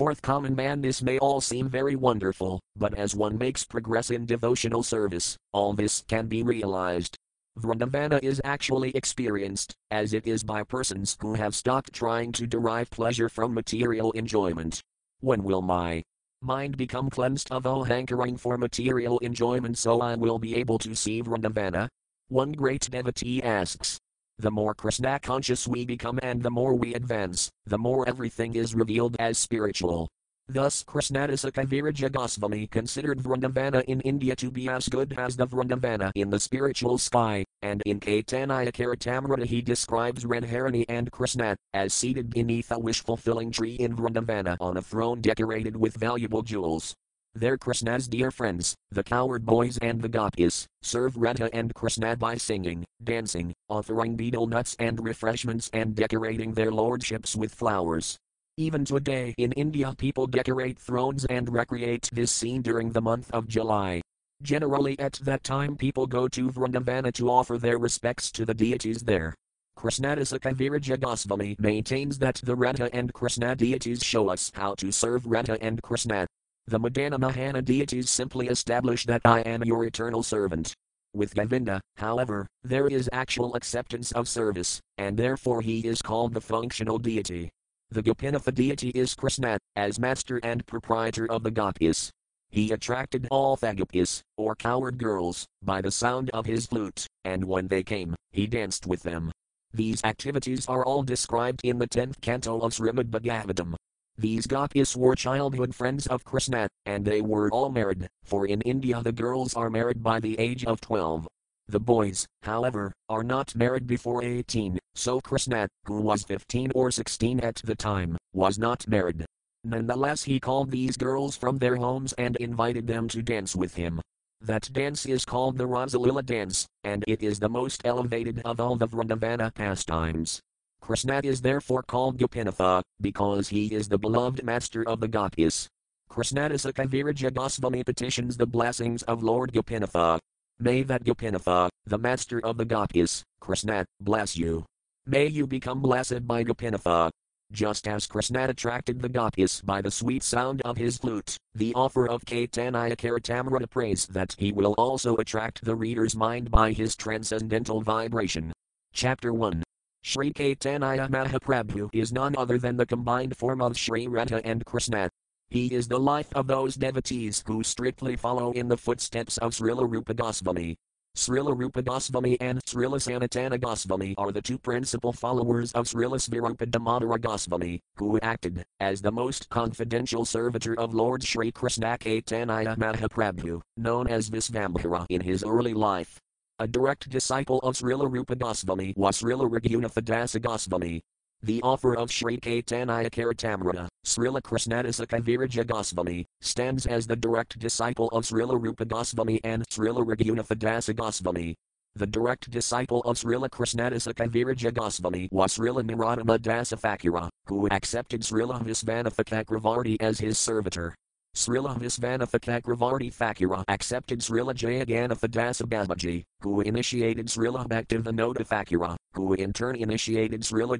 Fourth common man this may all seem very wonderful, but as one makes progress in devotional service, all this can be realized. Vrindavana is actually experienced, as it is by persons who have stopped trying to derive pleasure from material enjoyment. When will my mind become cleansed of all hankering for material enjoyment so I will be able to see Vrindavana? One great devotee asks. The more Krishna conscious we become and the more we advance, the more everything is revealed as spiritual. Thus Krishnadasa Kaviraja Goswami considered Vrindavana in India to be as good as the Vrindavana in the spiritual sky, and in Caitanya Charitamrita he describes Radharani and Krishna as seated beneath a wish-fulfilling tree in Vrindavana on a throne decorated with valuable jewels. There Krishna's dear friends, the coward boys and the gopis, serve Radha and Krishna by singing, dancing, offering betel nuts and refreshments and decorating their lordships with flowers. Even today in India people decorate thrones and recreate this scene during the month of July. Generally at that time people go to Vrindavana to offer their respects to the deities there. Krishnadasa Kaviraja Goswami maintains that the Radha and Krishna deities show us how to serve Radha and Krishna. The Madana Mohana deities simply establish that I am your eternal servant. With Govinda, however, there is actual acceptance of service, and therefore he is called the functional deity. The Gopinatha deity is Krishna, as master and proprietor of the gopis. He attracted all Thagopis, or coward girls, by the sound of his flute, and when they came, he danced with them. These activities are all described in the 10th canto of Srimad Bhagavatam. These gopis were childhood friends of Krishna, and they were all married, for in India the girls are married by the age of 12. The boys, however, are not married before 18, so Krishna, who was 15 or 16 at the time, was not married. Nonetheless, he called these girls from their homes and invited them to dance with him. That dance is called the Rasalila dance, and it is the most elevated of all the Vrindavana pastimes. Krishna is therefore called Gopinatha, because he is the beloved master of the gopis. Krishnadasa Kaviraja Goswami petitions the blessings of Lord Gopinatha, May that Gopinatha, the master of the gopis, Krishna, bless you. May you become blessed by Gopinatha. Just as Krishna attracted the gopis by the sweet sound of his flute, the offer of Caitanya Charitamrita prays that he will also attract the reader's mind by his transcendental vibration. Chapter 1 Sri Caitanya Mahaprabhu is none other than the combined form of Sri Radha and Krishna. He is the life of those devotees who strictly follow in the footsteps of Srila Rupa Goswami. Srila Rupa Goswami and Srila Sanatana Goswami are the two principal followers of Srila Swarupa Damodara Goswami, who acted as the most confidential servitor of Lord Sri Krishna Caitanya Mahaprabhu, known as Visvambhara in his early life. A direct disciple of Srila Rupa Goswami was Srila Raghunatha Goswami, the offer of Sri Caitanya Charitamrita, Srila Krishnadasa Kaviraja Goswami, stands as the direct disciple of Srila Rupa Goswami and Srila Raghunatha Goswami. The direct disciple of Srila Krishnadasa Kaviraja Goswami was Srila Narottama Dasa Thakura, who accepted Srila Visvanatha Chakravarti as his servitor. Srila Visvanatha Chakravarti Thakura accepted Srila Jagannatha Dasa Babaji, who initiated Srila Bhaktivinoda Thakura, who in turn initiated Srila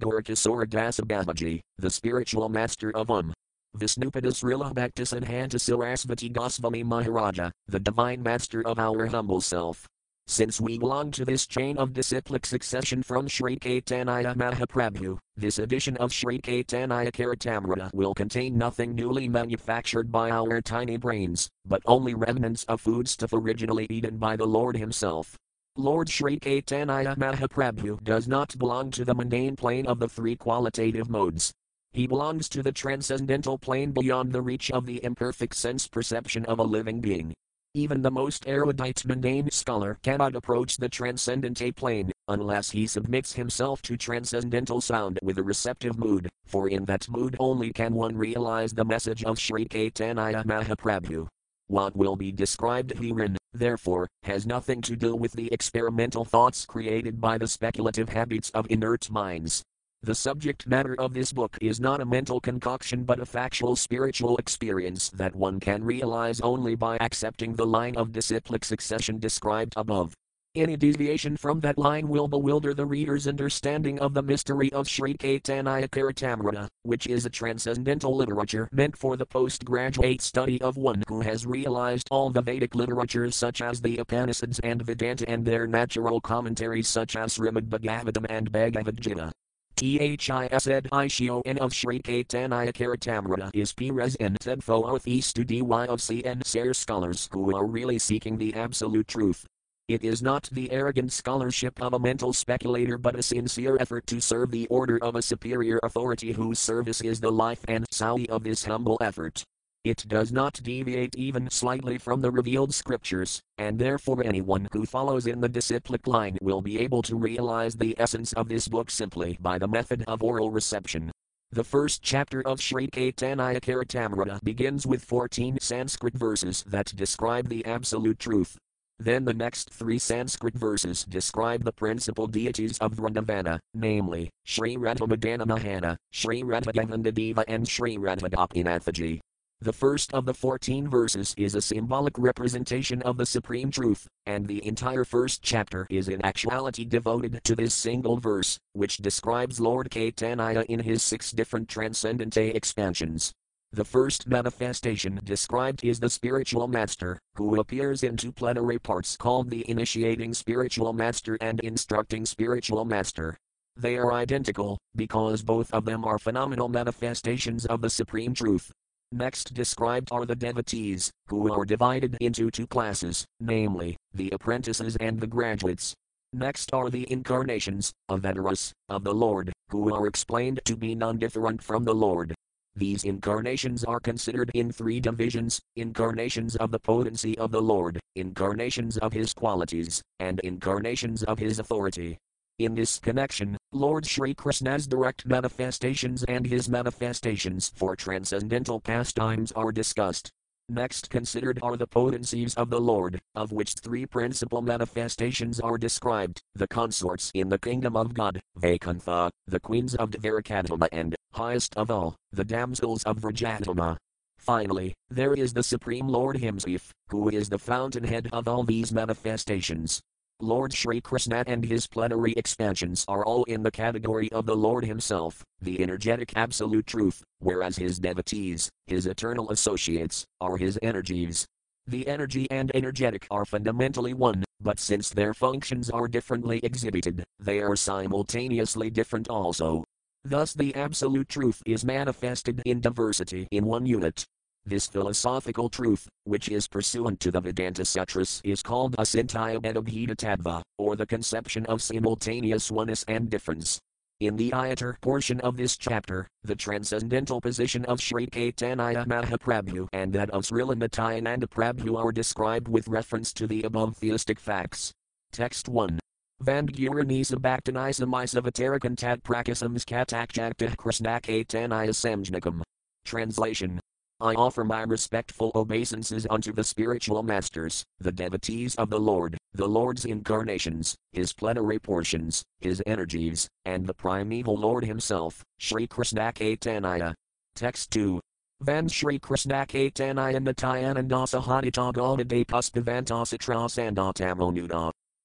Babaji, the spiritual master of Um. Visnupada Srila Bhaktisiddhanta Sarasvati Goswami Maharaja, the divine master of our humble self. Since we belong to this chain of disciplic succession from Sri Caitanya Mahaprabhu, this edition of Sri Caitanya Charitamrita will contain nothing newly manufactured by our tiny brains, but only remnants of foodstuff originally eaten by the Lord Himself. Lord Sri Caitanya Mahaprabhu does not belong to the mundane plane of the three qualitative modes. He belongs to the transcendental plane beyond the reach of the imperfect sense perception of a living being. Even the most erudite mundane scholar cannot approach the transcendent A plane, unless he submits himself to transcendental sound with a receptive mood, for in that mood only can one realize the message of Sri Caitanya Mahaprabhu. What will be described herein, therefore, has nothing to do with the experimental thoughts created by the speculative habits of inert minds. The subject matter of this book is not a mental concoction but a factual spiritual experience that one can realize only by accepting the line of disciplic succession described above. Any deviation from that line will bewilder the reader's understanding of the mystery of Sri Caitanya Caritamrita, which is a transcendental literature meant for the postgraduate study of one who has realized all the Vedic literatures such as the Upanishads and Vedanta and their natural commentaries such as Srimad Bhagavatam and Bhagavad Gita. THIS Ishion of Sri Caitanya Caritamrita is presented for the study of CN SARE scholars who are really seeking the absolute truth. It is not the arrogant scholarship of a mental speculator but a sincere effort to serve the order of a superior authority whose service is the life and soul of this humble effort. It does not deviate even slightly from the revealed scriptures, and therefore anyone who follows in the disciplic line will be able to realize the essence of this book simply by the method of oral reception. The first chapter of Sri Caitanya begins with 14 Sanskrit verses that describe the absolute truth, then the next three Sanskrit verses describe the principal deities of Vrindavana, namely, Sri Radhamadana Mohana, Sri Radhagovindadeva and Sri Radhagopinathaji. The first of the 14 verses is a symbolic representation of the supreme truth, and the entire first chapter is in actuality devoted to this single verse, which describes Lord Caitanya in his six different transcendente expansions. The first manifestation described is the spiritual master, who appears in two plenary parts called the initiating spiritual master and instructing spiritual master. They are identical, because both of them are phenomenal manifestations of the supreme truth. Next described are the devotees, who are divided into two classes, namely, the apprentices and the graduates. Next are the incarnations, avatars, of the Lord, who are explained to be non different from the Lord. These incarnations are considered in three divisions incarnations of the potency of the Lord, incarnations of his qualities, and incarnations of his authority. In this connection, Lord Sri Krishna's direct manifestations and his manifestations for transcendental pastimes are discussed. Next considered are the potencies of the Lord, of which three principal manifestations are described the consorts in the kingdom of God, Vaikuntha, the queens of Dvarakadhama, and, highest of all, the damsels of Vrajadhama. Finally, there is the Supreme Lord Himself, who is the fountainhead of all these manifestations. Lord Sri Krishna and his plenary expansions are all in the category of the Lord Himself, the energetic absolute truth, whereas his devotees, his eternal associates, are his energies. The energy and energetic are fundamentally one, but since their functions are differently exhibited, they are simultaneously different also. Thus, the absolute truth is manifested in diversity in one unit, this philosophical truth, which is pursuant to the Vedanta Sutras, is called Acintyabhedabheda Tattva, or the conception of simultaneous oneness and difference. In the Iyer portion of this chapter, the transcendental position of Sri Caitanya Mahaprabhu and that of Srila Nityananda Prabhu are described with reference to the above theistic facts. Text 1. Vandguranisa Bhaktanisa Misavatarakam Tat Prakasams Katakjakta Krishna Caitanya. Translation I offer my respectful obeisances unto the spiritual masters, the devotees of the Lord, the Lord's incarnations, his plenary portions, his energies, and the primeval Lord himself, Sri Krishna Caitanya. Text 2. Van Sri Krishna Caitanya Hadita Gaudade Puspavantasa.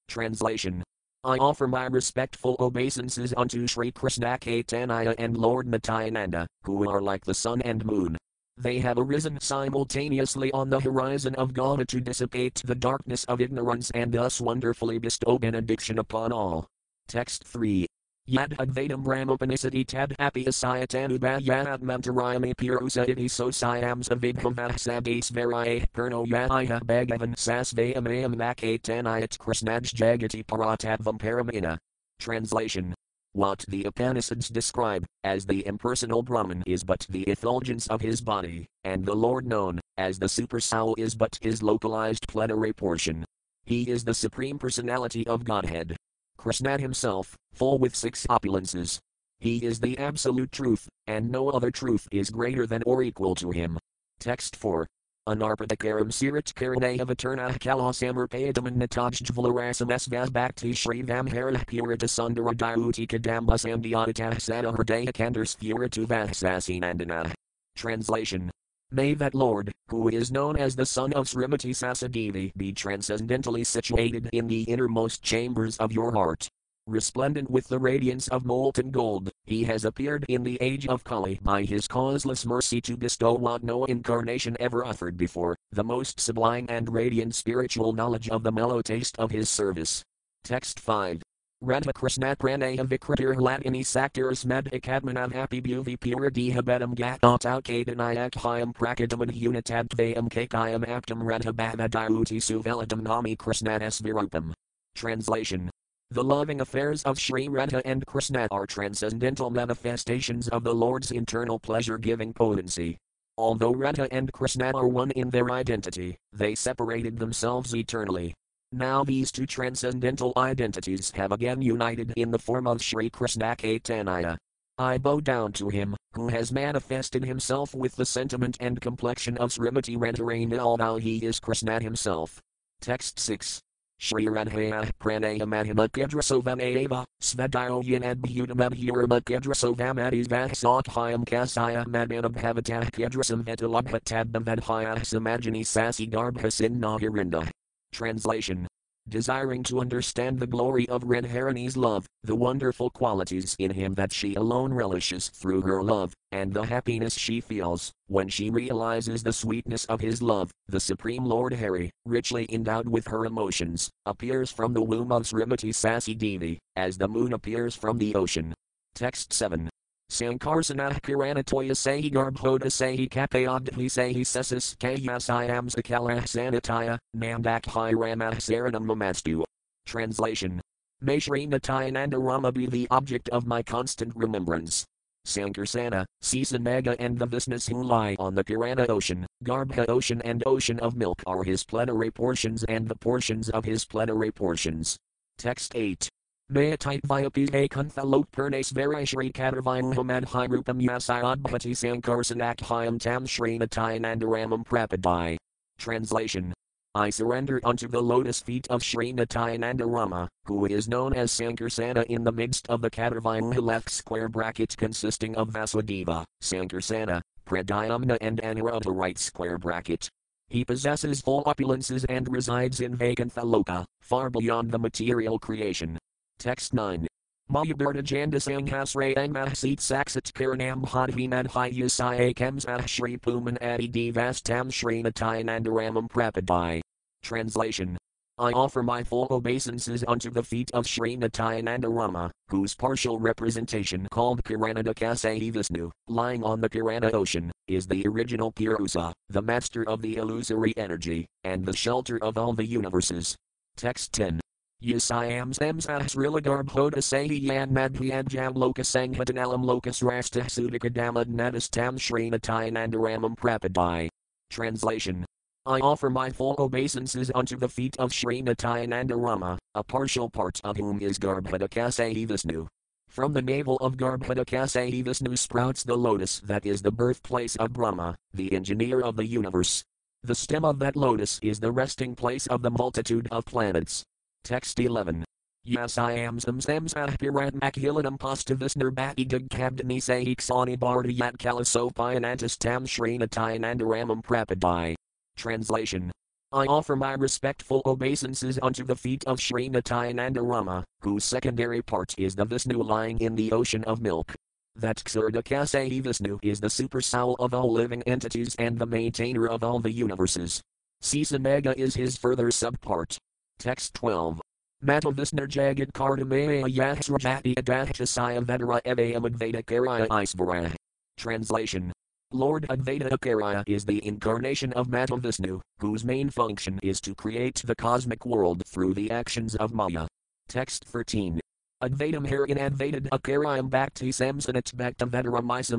Translation I offer my respectful obeisances unto Sri Krishna Caitanya and Lord Nityananda, who are like the sun and moon, they have arisen simultaneously on the horizon of Gauda to dissipate the darkness of ignorance and thus wonderfully bestow benediction upon all. Text 3. Yad Advaitam Brahmopanisati tad apiyasayatanubayat mantarayami pirusa iti sosayams avidhamahsabes varaye perno yaya bhagavan sasvayamayam makatanayat krishnaj jagati paratadvam paramina. Translation what the Upanishads describe as the impersonal Brahman is but the effulgence of his body, and the Lord known as the Super Soul is but his localized plenary portion. He is the Supreme Personality of Godhead. Krishna himself, full with six opulences. He is the absolute truth, and no other truth is greater than or equal to him. Text 4. Anarpadakaram Sirat Karane Avatarna Kalasamarpayadaman Natajjvalarasam Svas Bhakti Shri Vamhara Purita Sundara Diuti Kadamba Samdiatata Sada Hridaya Kandars Puratu Vahsasinandana. Translation May that Lord, who is known as the son of Srimati Sasadevi, be transcendently situated in the innermost chambers of your heart. Resplendent with the radiance of molten gold, he has appeared in the age of Kali by his causeless mercy to bestow what no incarnation ever offered before, the most sublime and radiant spiritual knowledge of the mellow taste of his service. Text 5. Radha Krishna Pranaya Vikratir Latini Saktiras Madhikadmanav Happy Bhuvi Pura Dehabedam Gatotau Kadanayak Hyam Prakadaman Unitadvayam Kakayam Aptam Radha Bhavadayuti Suveladam Nami Krishnadas Virupam. Translation the loving affairs of Sri Radha and Krishna are transcendental manifestations of the Lord's internal pleasure giving potency. Although Radha and Krishna are one in their identity, they separated themselves eternally. Now these two transcendental identities have again united in the form of Sri Krishna Caitanya. I bow down to him, who has manifested himself with the sentiment and complexion of Srimati Radharani although he is Krishna himself. Text 6. Shri Radhaya Pranayamahimakedrasovanayava, Svadayoyanadbhutamabhuramakedrasovamatis Vasakhayam Kasaya Madmanabhavatah Kedrasam Vetalabhatadnavadhaya Samajani Sasi Garbhasinnahirinda. Translation desiring to understand the glory of Red Radharani's love, the wonderful qualities in him that she alone relishes through her love, and the happiness she feels when she realizes the sweetness of his love, the Supreme Lord Hari, richly endowed with her emotions, appears from the womb of Srimati Sasi Devi, as the moon appears from the ocean. Text 7. Sankarsanah Kiranatoya Sahi Garbhoda Sahi Kapayogdhi Sahi Sesis Kayasayam Sakalah Sanataya, Nandak Hi Ramah Saranam Mamastu. Translation. May Sri Nityananda Rama be the object of my constant remembrance. Sankarsana, Sisanaga and the Visnas who lie on the Purana ocean, Garbha ocean and ocean of milk are his plenary portions and the portions of his plenary portions. Text 8. Mayatite Vyapis Akunthalot Pernes Varashri Katarvayamhamad Hirupam Yasayadbhati Sankarsanakhyam Tam Srinatayanandaramam Prapadai. Translation I surrender unto the lotus feet of Sri Nityanandarama, who is known as Sankarsana in the midst of the Katarvayamha left square bracket consisting of Vasudeva, Sankarsana, Pradyumna and Aniruddha right square bracket. He possesses full opulences and resides in Vaikuntha far beyond the material creation. Text 9. Mayabirta Jandasanghasrayang Mahsit Saksat Piranam Hadhimad Hyasaya Kemsah Shri Puman Adi Devastam Shri Natayanandaramam Prapadai. Translation. I offer my full obeisances unto the feet of Sri Nityanandarama, whose partial representation called Piranadakasayi Vishnu, lying on the Pirana ocean, is the original Purusa, the master of the illusory energy, and the shelter of all the universes. Text 10. Yasayam samsahsrilagarb hoda sahiyan madhyajam lokasanghatanalam lokas rasta sudakadamad nadastam srinatayanandaramam prapadai. Translation I offer my full obeisances unto the feet of Sri Nityanandarama, a partial part of whom is Garbhodakasayi Vishnu. From the navel of Garbhodakasayi Vishnu sprouts the lotus that is the birthplace of Brahma, the engineer of the universe. The stem of that lotus is the resting place of the multitude of planets. Text 11. Yes I am some samsahpirat makhilanam pastavisnar batidug kabdani sahiksani bardayat kalasopayanantas tam srinatayanandaramam prapadai. Translation. I offer my respectful obeisances unto the feet of Sri Nityananda whose secondary part is the Vishnu lying in the ocean of milk. That Ksirodakasayi Vishnu is the super soul of all living entities and the maintainer of all the universes. Sisamega is his further subpart. Text 12. Matavisnar Jagad Kardamaya Yasrajati Adahtasaya Vedara Evayam Advaita Karaya Isvara. Translation Lord Advaita Akarya is the incarnation of Matavisnu, whose main function is to create the cosmic world through the actions of Maya. Text 13. Advaitam Harin Advaitad Akaryam Bhakti Samsanat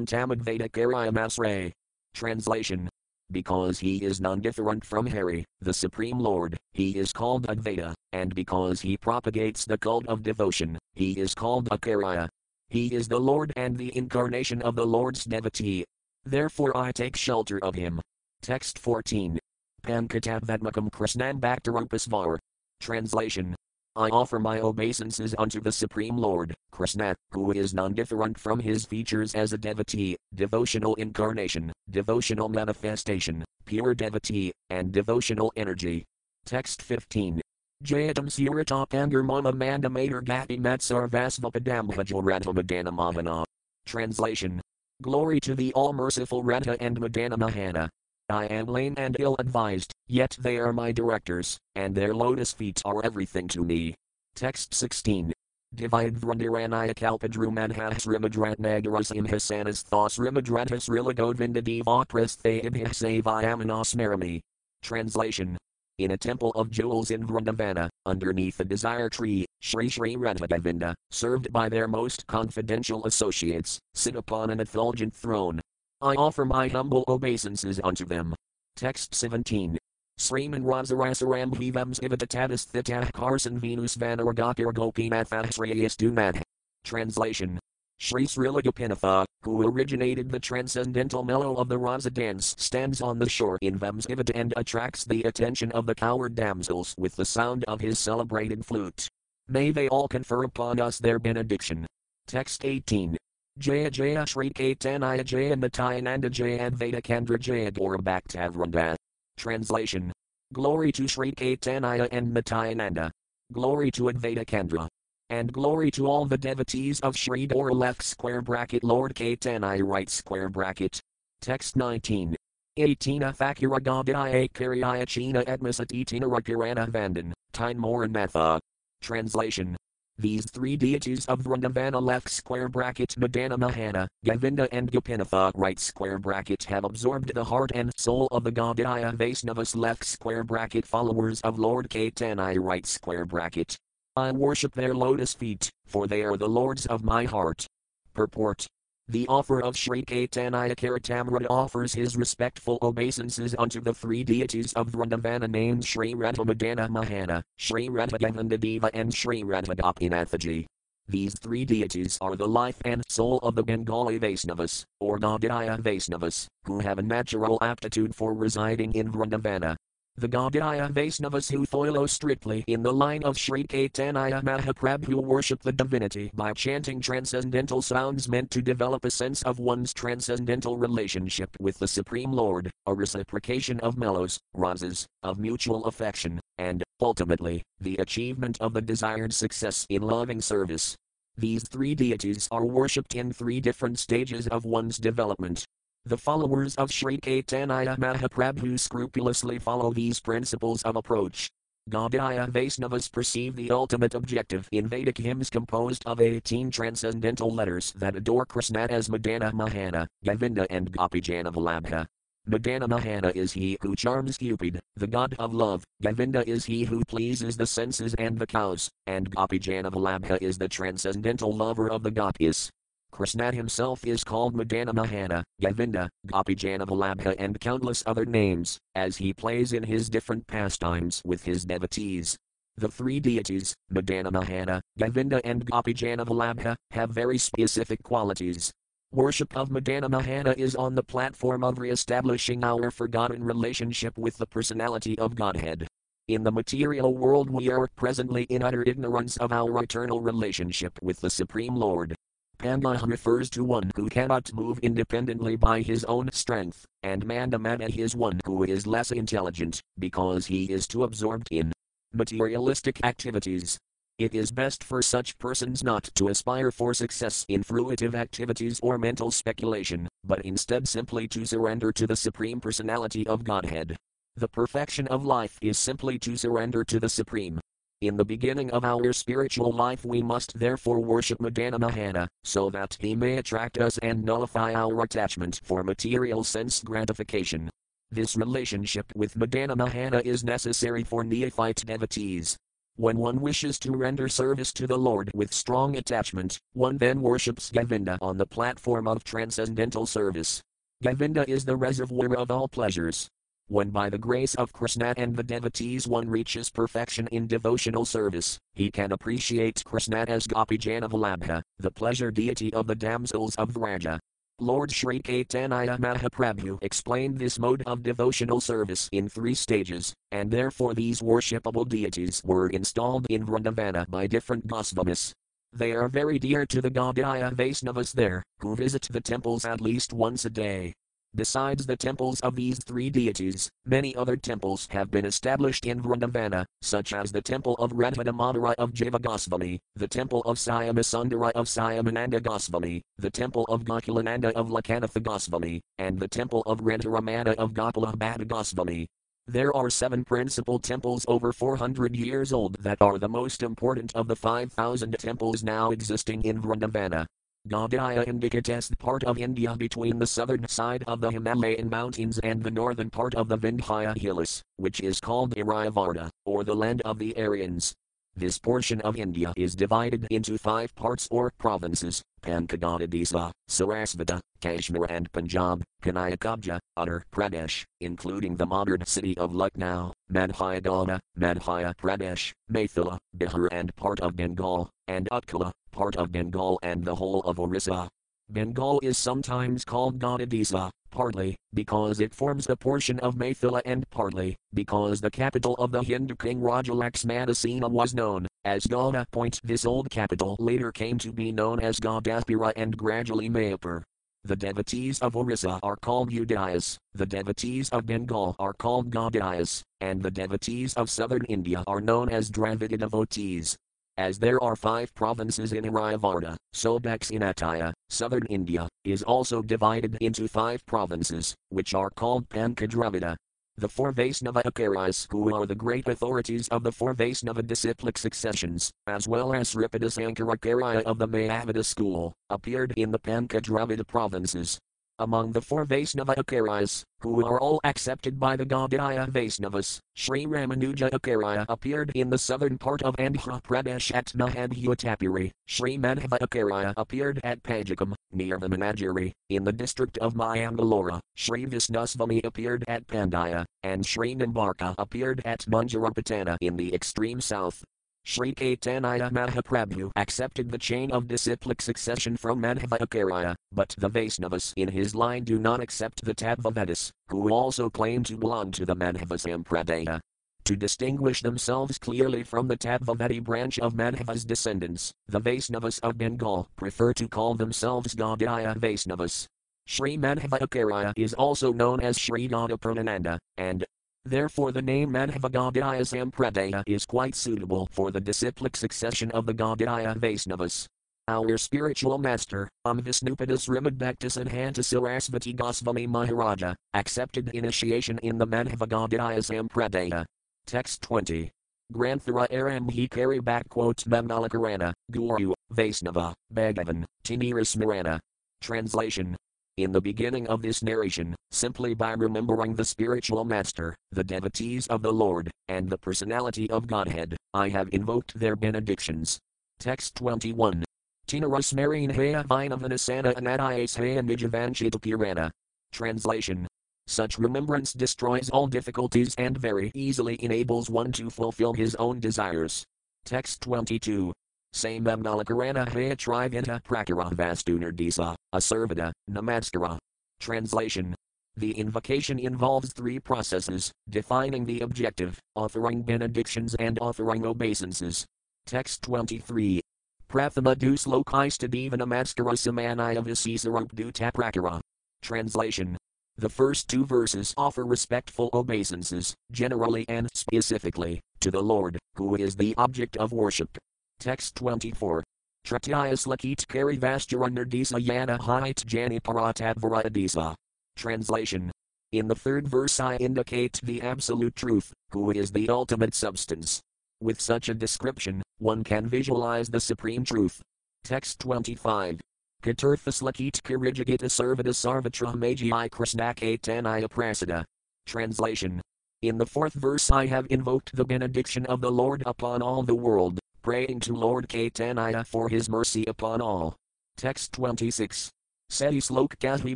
Tam Advaita Karyam Asray. Translation because he is non different from Hari, the Supreme Lord, he is called Advaita, and because he propagates the cult of devotion, he is called Akarya. He is the Lord and the incarnation of the Lord's devotee. Therefore I take shelter of him. Text 14. Pankatavatmakam Krishnan Bhaktarupasvar. Translation I offer my obeisances unto the Supreme Lord, Krishna, who is non different from his features as a devotee, devotional incarnation, devotional manifestation, pure devotee, and devotional energy. Text 15. Jayadam Suratop Anger Mama Mandamator Gati Matsar Vasvapadam Hajoradhamadana Mahana. Translation Glory to the all merciful Radha and Madana Mohana. I am lame and ill advised, yet they are my directors, and their lotus feet are everything to me. Text 16. Divide Vrindaranaya Kalpadrumadhas Rimadratnagaras Hasanas Thos Rimadratas Rilagodvinda Deva Prasthayabhasavayamanas Marami. Translation in a temple of jewels in Vrindavana, underneath the desire tree, Sri Sri Radha served by their most confidential associates, sit upon an effulgent throne. I offer my humble obeisances unto them. Text 17. Sriman Razarasaram Hivams Ivadatatis Thitah Karsan Venus Vanaragakir Gopinathah Shreyas Dunad. Translation Sri Srila Gopinatha, who originated the transcendental mellow of the Rasa dance, stands on the shore in Vamsivata and attracts the attention of the coward damsels with the sound of his celebrated flute. May they all confer upon us their benediction. Text 18. Jaya Jaya Shri Caitanya Jaya Nityananda Jaya Advaita Kendra Jaya Gaura Bhaktavrinda. Translation Glory to Sri Caitanya and Nityananda. Glory to Advaita Kendra. and glory to all the devotees of Shri Dora left square bracket Lord Caitanya right square bracket. Text 19. Atina Thakura Gadaya Karyaya China Edmasatitina Rakirana Vandan, Tine Moran Matha. Translation. These three deities of Vrindavana left square bracket Madana Mohana, Govinda and Gopinatha right square bracket have absorbed the heart and soul of the Gaudiya Vaisnavas left square bracket followers of Lord Caitanya right square bracket. I worship their lotus feet, for they are the lords of my heart. Purport the offer of Sri Caitanya Charitamrita offers his respectful obeisances unto the three deities of Vrindavana named Sri Radhamadana Mohana, Sri Radhagovindadeva and Sri Radhagopinathaji. These three deities are the life and soul of the Bengali Vaisnavas, or Gaudiya Vaisnavas, who have a natural aptitude for residing in Vrindavana, the Gaudiya Vaisnavas who follow strictly in the line of Sri Caitanya Mahaprabhu worship the divinity by chanting transcendental sounds meant to develop a sense of one's transcendental relationship with the Supreme Lord, a reciprocation of mellows, rasas, of mutual affection, and, ultimately, the achievement of the desired success in loving service. These three deities are worshipped in three different stages of one's development the followers of Sri Caitanya Mahaprabhu scrupulously follow these principles of approach. Gaudiya Vaisnavas perceive the ultimate objective in Vedic hymns composed of 18 transcendental letters that adore Krishna as Madana Mohana, Govinda and Gopijana Vallabha. Madana Mohana is he who charms Cupid, the god of love, Govinda is he who pleases the senses and the cows, and Gopijana Vallabha is the transcendental lover of the gopis. Krishna himself is called Madana Mohana, Govinda, Gopijana and countless other names, as he plays in his different pastimes with his devotees. The three deities, Madana Mohana, Govinda and Gopijana have very specific qualities. Worship of Madana Mohana is on the platform of re-establishing our forgotten relationship with the personality of Godhead. In the material world we are presently in utter ignorance of our eternal relationship with the Supreme Lord. Panda refers to one who cannot move independently by his own strength, and Mandamana is one who is less intelligent, because he is too absorbed in materialistic activities. It is best for such persons not to aspire for success in fruitive activities or mental speculation, but instead simply to surrender to the Supreme Personality of Godhead. The perfection of life is simply to surrender to the Supreme, in the beginning of our spiritual life, we must therefore worship Madana Mohana, so that he may attract us and nullify our attachment for material sense gratification. This relationship with Madana Mohana is necessary for neophyte devotees. When one wishes to render service to the Lord with strong attachment, one then worships Govinda on the platform of transcendental service. Govinda is the reservoir of all pleasures, when by the grace of Krishna and the devotees one reaches perfection in devotional service, he can appreciate Krishna as Gopijana the pleasure deity of the damsels of Vraja. Lord Sri Caitanya Mahaprabhu explained this mode of devotional service in three stages, and therefore these worshipable deities were installed in Vrindavana by different Gosvamis. They are very dear to the Gaudiya Vaisnavas there, who visit the temples at least once a day. Besides the temples of these three deities, many other temples have been established in Vrindavana, such as the temple of Radhadamodara of Jiva Goswami, the temple of Syamasundara of Syamananda Goswami, the temple of Gokulananda of Lokanatha Goswami, and the temple of Radharamana of Gopalabhata Goswami. There are seven principal temples over 400 years old that are the most important of the 5,000 temples now existing in Vrindavana. Gaudiya indicates the part of India between the southern side of the Himalayan mountains and the northern part of the Vindhya hills, which is called Aryavarta, or the land of the Aryans. This portion of India is divided into five parts or provinces Pankajadesa, Sarasvata, Kashmir and Punjab, Kanayakabja, Uttar Pradesh, including the modern city of Lucknow, Madhya Madhyadana, Madhya Pradesh, Maithila, Bihar and part of Bengal, and Utkala, part of Bengal and the whole of Orissa. Bengal is sometimes called Gadadisa, partly because it forms a portion of Maithila and partly because the capital of the Hindu king Raja Laxmanasena was known as Point. This old capital later came to be known as Gaudaspura and gradually Mayapur. The devotees of Orissa are called Udayas, the devotees of Bengal are called Gaudiyas, and the devotees of southern India are known as Dravida devotees. As there are five provinces in Aryavarta, so Dakshinataya, southern India, is also divided into five provinces, which are called Pankajravida. The four Vaisnava Acharyas who are the great authorities of the four Vaisnava disciplic successions, as well as Sripada Sankaracharya of the Mayavada school, appeared in the Pankajravida provinces. Among the four Vaisnava Acharyas, who are all accepted by the Gaudiya Vaisnavas, Sri Ramanuja Acharya appeared in the southern part of Andhra Pradesh at Mahadhyatapuri, Sri Madhava Acharya appeared at Pajikam, near the Manajari, in the district of Mayangalora, Sri Visnusvami appeared at Pandya, and Sri Nimbarka appeared at Manjarapatana in the extreme south. Sri Caitanya Mahaprabhu accepted the chain of disciplic succession from Madhvacharya, but the Vaisnavas in his line do not accept the Tattvavedas, who also claim to belong to the Madhva Sampradaya. To distinguish themselves clearly from the Tattvavedi branch of Madhva's descendants, the Vaisnavas of Bengal prefer to call themselves Gaudiya Vaisnavas. Sri Madhvacharya is also known as Sri Gaudapurananda, and Therefore, the name Madhvagaudiya Sampradaya is quite suitable for the disciplic succession of the Gaudiya Vaisnavas. Our spiritual master, Amvisnupadas Rimadbhaktisadhanta Sarasvati Gosvami Maharaja, accepted initiation in the Madhvagaudiya Sampradaya. Text 20. Granthara Aramhi carry back quotes Mamalakarana, Guru, Vaisnava, Bhagavan, Tinirasmarana. Translation in the beginning of this narration, simply by remembering the spiritual master, the devotees of the Lord, and the personality of Godhead, I have invoked their benedictions. Text 21. Tinarus Marine Haya Vinavanasana Anadayas Haya Nijavanchitakirana. Translation. Such remembrance destroys all difficulties and very easily enables one to fulfill his own desires. Text 22. Samam Nalakarana Haya Trivinta Prakara Vastunardisa, Asarvada, Namaskara. Translation The invocation involves three processes defining the objective, offering benedictions, and offering obeisances. Text 23. Prathama Duslokaista Namaskara Samanaya Visisarupduta Prakara. Translation the first two verses offer respectful obeisances, generally and specifically, to the Lord, who is the object of worship. Text 24. Tratyayas Lakit Kari Vasturunardisa Yana Hait Jani Paratadvaradisa. Translation. In the third verse, I indicate the absolute truth, who is the ultimate substance. With such a description, one can visualize the supreme truth. Text 25. Katurthas Lakit Karijagita Sarvata Sarvatra Magi Krishnakatanaya Prasada. Translation. In the fourth verse, I have invoked the benediction of the Lord upon all the world praying to Lord Caitanya for his mercy upon all. Text 26. Seti slok kahi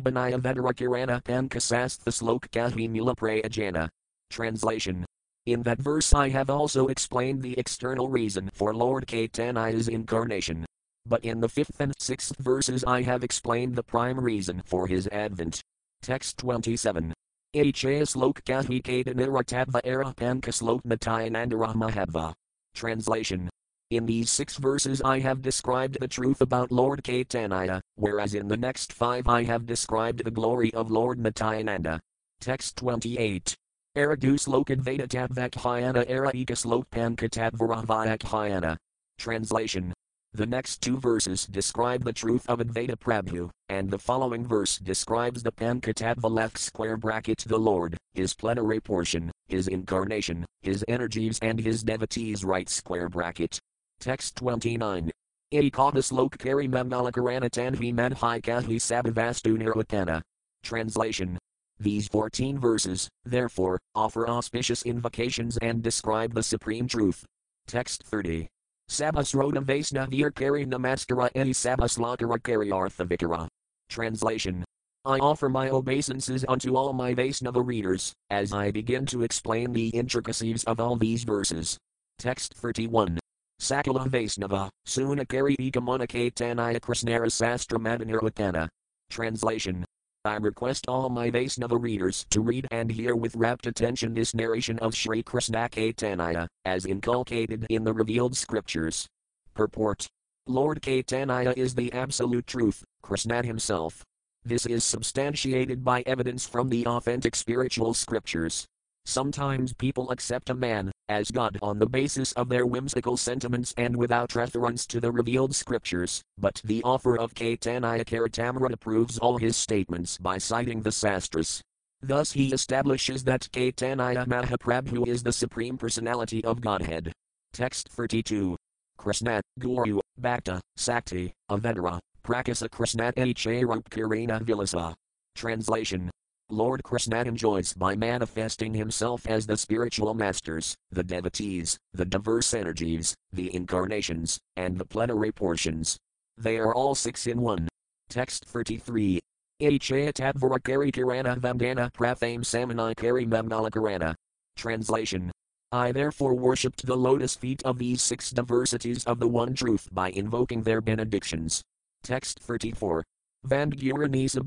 banaya vedarakirana pankasastha slok kahi mula prayajana. Translation. In that verse I have also explained the external reason for Lord Caitanya's incarnation. but in the fifth and sixth verses I have explained the prime reason for his advent. Text 27. Achayaslok Kahikadaniratadva era Pankaslok Natayanandara Mahabva. Translation. In these six verses I have described the truth about Lord Caitanya, whereas in the next five I have described the glory of Lord Nityananda. Text 28. Araduslokadvaitatatvakhyana era ekaslokpankatadvaravayakhyana. Translation. The next two verses describe the truth of Advaita Prabhu, and the following verse describes the Pankatattva left square bracket the Lord, his plenary portion, his incarnation, his energies and his devotees right square bracket. Text 29. Ekadaslok kari mamnalakaranatan manhai kahi sabavastu nirvatana. Translation. These 14 verses, therefore, offer auspicious invocations and describe the supreme truth. Text 30. Sabasrodam Vaisnavir Kari Namaskara Eni Sabaslakara Kari Arthavikara. Translation. I offer my obeisances unto all my Vaisnava readers, as I begin to explain the intricacies of all these verses. Text 31. Sakala Vaisnava, Sunakari Ekamanake Tanaya Krishnara Sastra Madanirvatana. Translation. I request all my Vaisnava readers to read and hear with rapt attention this narration of Sri Krishna Caitanya, as inculcated in the revealed scriptures. Purport Lord Caitanya is the absolute truth, Krishna himself. This is substantiated by evidence from the authentic spiritual scriptures. Sometimes people accept a man as God on the basis of their whimsical sentiments and without reference to the revealed scriptures, but the offer of Caitanya Charitamrita proves all his statements by citing the Sastras. Thus he establishes that Caitanya Mahaprabhu is the Supreme Personality of Godhead. Text 32. Krishna, Guru, Bhakta, Sakti, Avedara, Prakasa Krishna Kirina Vilasa. Translation Lord Krishna enjoys by manifesting himself as the spiritual masters, the devotees, the diverse energies, the incarnations, and the plenary portions. They are all six in one. Text 33. Ichayatadvarakari Kirana Vandana Prathame Samanai Kari Mamnalakarana. Translation. I therefore worshipped the lotus feet of these six diversities of the one truth by invoking their benedictions. Text 34. Vandguranisa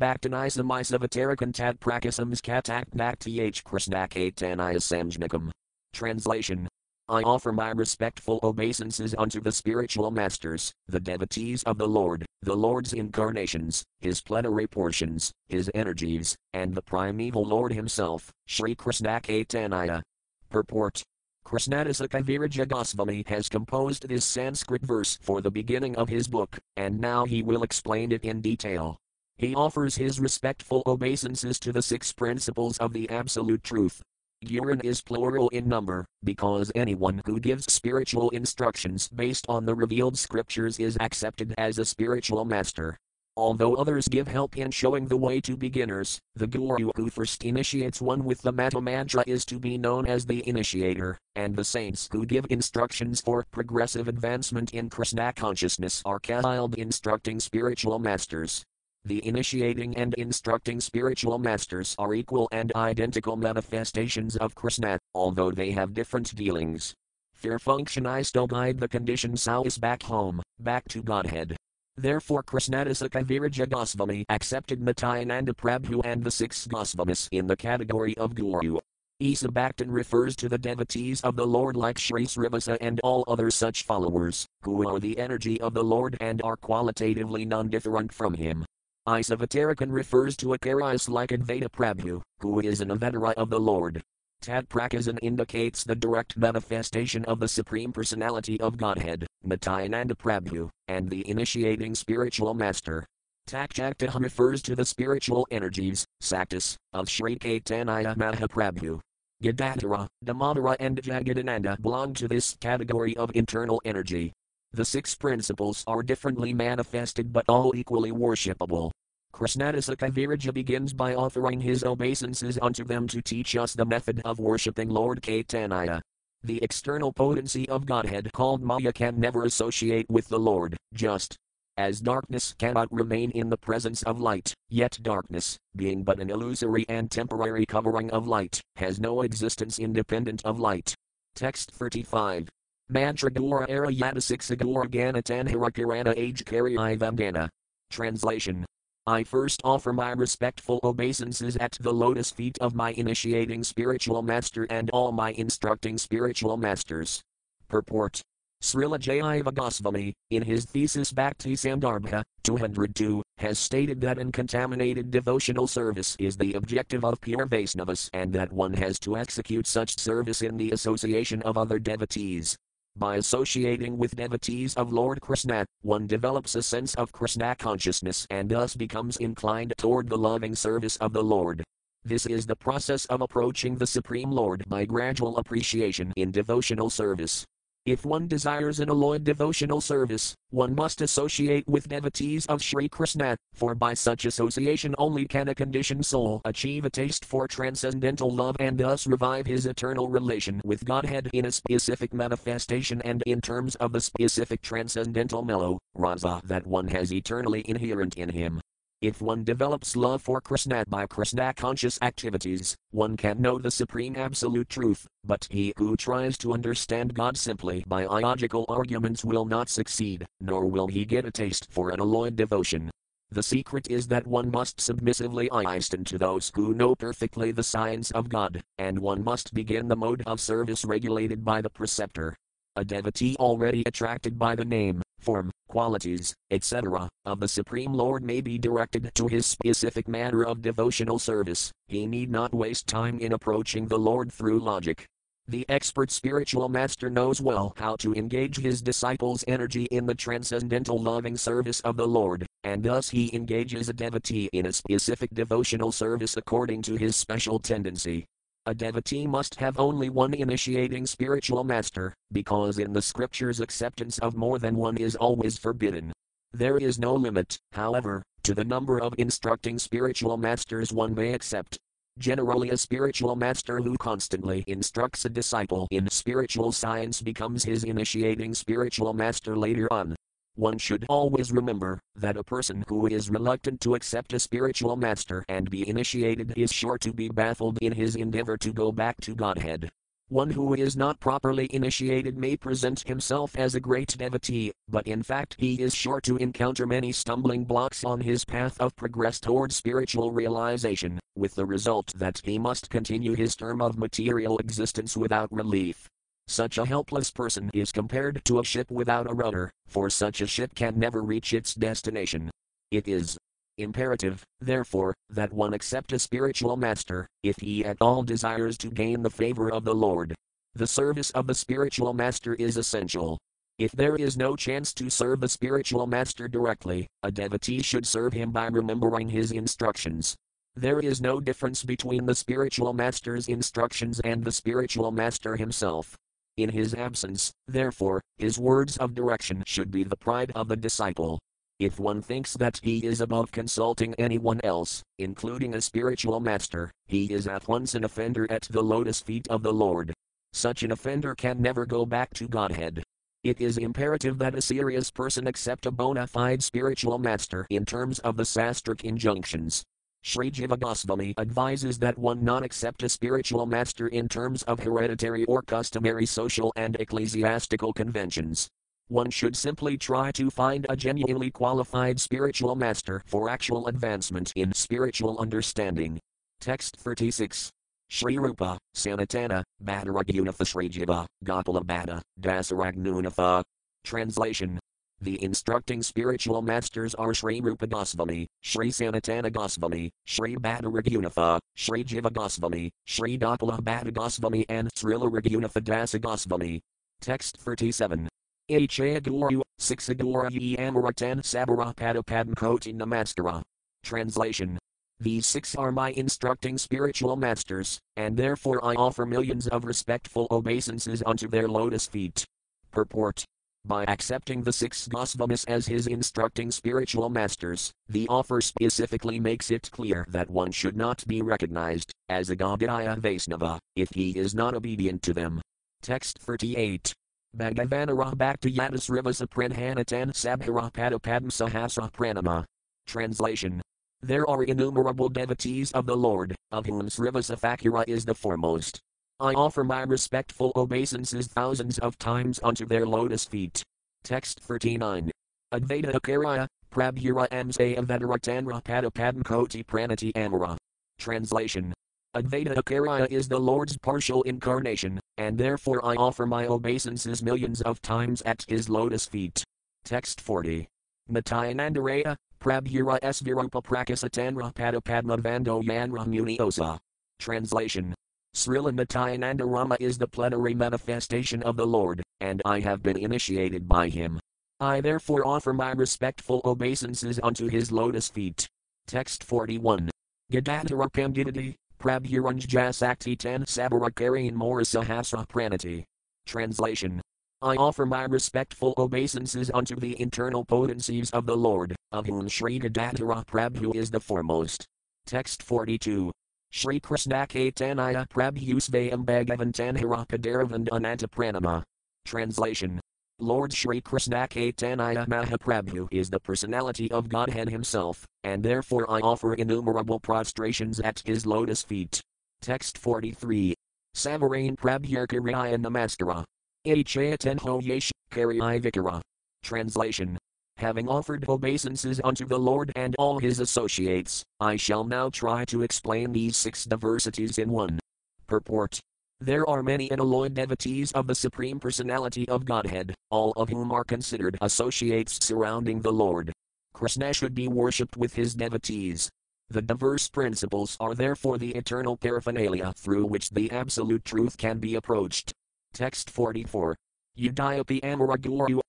Prakasams Katak Nakth Krishna Kaitanaya Samjnikam. Translation. I offer my respectful obeisances unto the spiritual masters, the devotees of the Lord, the Lord's incarnations, his plenary portions, his energies, and the primeval Lord himself, Sri Krishna Caitanya. Purport Krishnadasa Kaviraja Goswami has composed this Sanskrit verse for the beginning of his book, and now he will explain it in detail. He offers his respectful obeisances to the six principles of the Absolute Truth. Gurun is plural in number, because anyone who gives spiritual instructions based on the revealed scriptures is accepted as a spiritual master. Although others give help in showing the way to beginners, the guru who first initiates one with the Mata mantra is to be known as the initiator, and the saints who give instructions for progressive advancement in Krishna consciousness are called instructing spiritual masters. The initiating and instructing spiritual masters are equal and identical manifestations of Krishna, although they have different dealings. Fear function I still guide the conditioned souls back home, back to Godhead. Therefore Krishnadasa Kaviraja Goswami accepted Nityananda Prabhu and the six Goswamis in the category of Guru. Isa Bhaktan refers to the devotees of the Lord like Sri Srivasa and all other such followers, who are the energy of the Lord and are qualitatively non-different from him. Isavatarikan refers to Acharyas like Advaita Prabhu, who is an Avatara of the Lord, Tadprakasan indicates the direct manifestation of the Supreme Personality of Godhead, Nityananda Prabhu, and the initiating spiritual master. Takshaktaha refers to the spiritual energies, Saktas, of Sri Caitanya Mahaprabhu. Gadadhara, Damodara and Jagadananda belong to this category of internal energy. The six principles are differently manifested but all equally worshipable. Krishnadasa Kaviraja begins by offering his obeisances unto them to teach us the method of worshipping Lord Caitanya. The external potency of Godhead called Maya can never associate with the Lord, just as darkness cannot remain in the presence of light, yet darkness, being but an illusory and temporary covering of light, has no existence independent of light. Text 35. Mantragora Arayata Sixagora Ganatan Hirakirana Age Kariyivamgana. Translation I first offer my respectful obeisances at the lotus feet of my initiating spiritual master and all my instructing spiritual masters. Purport Srila Jaiva Goswami, in his thesis Bhakti Sandarbha, 202, has stated that uncontaminated devotional service is the objective of pure Vaisnavas and that one has to execute such service in the association of other devotees. By associating with devotees of Lord Krishna, one develops a sense of Krishna consciousness and thus becomes inclined toward the loving service of the Lord. This is the process of approaching the Supreme Lord by gradual appreciation in devotional service. If one desires an alloyed devotional service, one must associate with devotees of Sri Krishna, for by such association only can a conditioned soul achieve a taste for transcendental love and thus revive his eternal relation with Godhead in a specific manifestation and in terms of the specific transcendental mellow, rasa that one has eternally inherent in him. If one develops love for Krishna by Krishna conscious activities, one can know the supreme absolute truth, but he who tries to understand God simply by illogical arguments will not succeed, nor will he get a taste for an alloyed devotion. The secret is that one must submissively listen to those who know perfectly the science of God, and one must begin the mode of service regulated by the preceptor. A devotee already attracted by the name, form, qualities, etc., of the Supreme Lord may be directed to his specific manner of devotional service. He need not waste time in approaching the Lord through logic. The expert spiritual master knows well how to engage his disciples' energy in the transcendental loving service of the Lord, and thus he engages a devotee in a specific devotional service according to his special tendency. A devotee must have only one initiating spiritual master, because in the scriptures acceptance of more than one is always forbidden. There is no limit, however, to the number of instructing spiritual masters one may accept. Generally, a spiritual master who constantly instructs a disciple in spiritual science becomes his initiating spiritual master later on. One should always remember that a person who is reluctant to accept a spiritual master and be initiated is sure to be baffled in his endeavor to go back to Godhead. One who is not properly initiated may present himself as a great devotee, but in fact he is sure to encounter many stumbling blocks on his path of progress toward spiritual realization, with the result that he must continue his term of material existence without relief. Such a helpless person is compared to a ship without a rudder, for such a ship can never reach its destination. It is imperative, therefore, that one accept a spiritual master, if he at all desires to gain the favor of the Lord. The service of the spiritual master is essential. If there is no chance to serve the spiritual master directly, a devotee should serve him by remembering his instructions. There is no difference between the spiritual master's instructions and the spiritual master himself. In his absence, therefore, his words of direction should be the pride of the disciple. If one thinks that he is above consulting anyone else, including a spiritual master, he is at once an offender at the lotus feet of the Lord. Such an offender can never go back to Godhead. It is imperative that a serious person accept a bona fide spiritual master in terms of the sastric injunctions. Sri Jiva Goswami advises that one not accept a spiritual master in terms of hereditary or customary social and ecclesiastical conventions. One should simply try to find a genuinely qualified spiritual master for actual advancement in spiritual understanding. Text 36. Sri Rupa, Sanatana, Bhatta Raghunatha Sri Jiva, Gopala Bhatta, Dasa Raghunatha. Translation the instructing spiritual masters are Sri Rupa Goswami, Sri Sanatana Goswami, Sri Bhatta Raghunatha, Sri Jiva Goswami, Sri Gopala Bhatta Goswami, and Srila Raghunatha Dasa Goswami. Text 37. Ichayaguru, Sixagura Ye Amaratan Sabara Padapadam Koti Namaskara. Translation. These six are my instructing spiritual masters, and therefore I offer millions of respectful obeisances unto their lotus feet. Purport by accepting the six Gosvamis as his instructing spiritual masters, the offer specifically makes it clear that one should not be recognized as a Gaudiya Vaisnava if he is not obedient to them. Text 38. Bhagavanara Bhaktiyatas Rivasa Pranhanatan Sabhara Padapadam Sahasra Pranama. Translation. There are innumerable devotees of the Lord, of whom Srivasa Thakura is the foremost. I offer my respectful obeisances thousands of times unto their lotus feet. Text 39. Advaita Acharya, Prabhura Amse Avadaratanra Padapadam Koti Pranati Amara. Translation. Advaita Acharya is the Lord's partial incarnation, and therefore I offer my obeisances millions of times at his lotus feet. Text 40. Nityanandaraya, Prabhura Svirupa Prakasatanra Padapadma Vando Yanra Muniosa. Translation. Srila Nityananda Rama is the plenary manifestation of the Lord, and I have been initiated by him. I therefore offer my respectful obeisances unto his lotus feet. Text 41. Gadadhara Panditati, Prabhuranjasakti Tan Sabarakarian Morisa Hasra Pranati. Translation. I offer my respectful obeisances unto the internal potencies of the Lord, of whom Sri Gadadhara Prabhu is the foremost. Text 42. Shri Krishna Caitanya Prabhusvayam Bhagavan Tanharapadaravan Ananta Pranama. Translation. Lord Shri Krishna Caitanya Mahaprabhu is the personality of Godhead himself, and therefore I offer innumerable prostrations at his lotus feet. Text 43. Savarane Prabhurkaraya Namaskara. Achayatenho Yesh Kariya Vikara. Translation. Having offered obeisances unto the Lord and all his associates, I shall now try to explain these six diversities in one. Purport. There are many unalloyed devotees of the Supreme Personality of Godhead, all of whom are considered associates surrounding the Lord. Krishna should be worshipped with his devotees. The diverse principles are therefore the eternal paraphernalia through which the absolute truth can be approached. Text 44. Udayapi Amaraguru,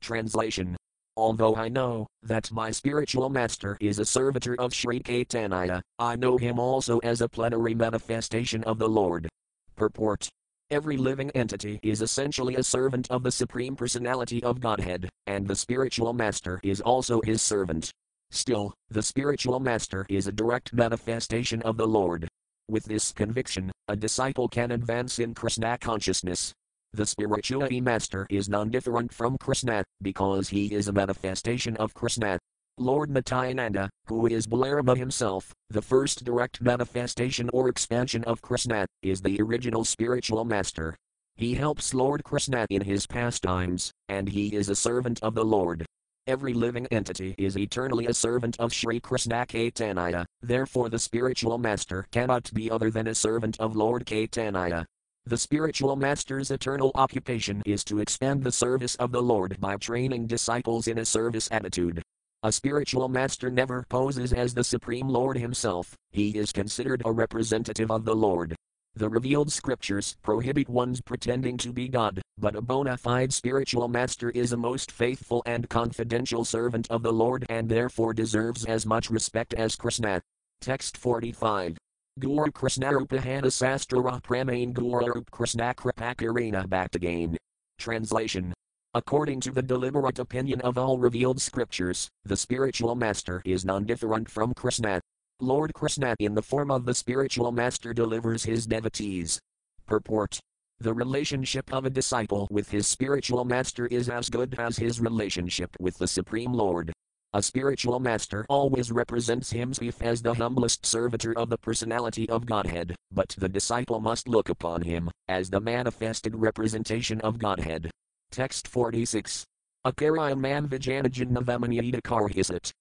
Translation. Although I know that my spiritual master is a servitor of Sri Caitanya, I know him also as a plenary manifestation of the Lord. Purport. Every living entity is essentially a servant of the Supreme Personality of Godhead, and the spiritual master is also his servant. Still, the spiritual master is a direct manifestation of the Lord. With this conviction, a disciple can advance in Krishna consciousness, the spirituality master is non different from Krishna, because he is a manifestation of Krishna. Lord Nityananda, who is Balarama himself, the first direct manifestation or expansion of Krishna, is the original spiritual master. He helps Lord Krishna in his pastimes, and he is a servant of the Lord. Every living entity is eternally a servant of Sri Krishna Caitanya, therefore the spiritual master cannot be other than a servant of Lord Caitanya. The spiritual master's eternal occupation is to expand the service of the Lord by training disciples in a service attitude. A spiritual master never poses as the Supreme Lord himself, he is considered a representative of the Lord. The revealed scriptures prohibit one's pretending to be God, but a bona fide spiritual master is a most faithful and confidential servant of the Lord and therefore deserves as much respect as Krishna. Text 45. Guru Krishnarupa Sastra Pramane Guru Krishna Kripakarina Bhaktagain. Translation. According to the deliberate opinion of all revealed scriptures, the spiritual master is non different from Krishna. Lord Krishna, in the form of the spiritual master, delivers his devotees. Purport The relationship of a disciple with his spiritual master is as good as his relationship with the Supreme Lord. A spiritual master always represents himself as the humblest servitor of the personality of Godhead, but the disciple must look upon him as the manifested representation of Godhead. Text 46. Akaraya man vijanajan navamaniyita karhisat.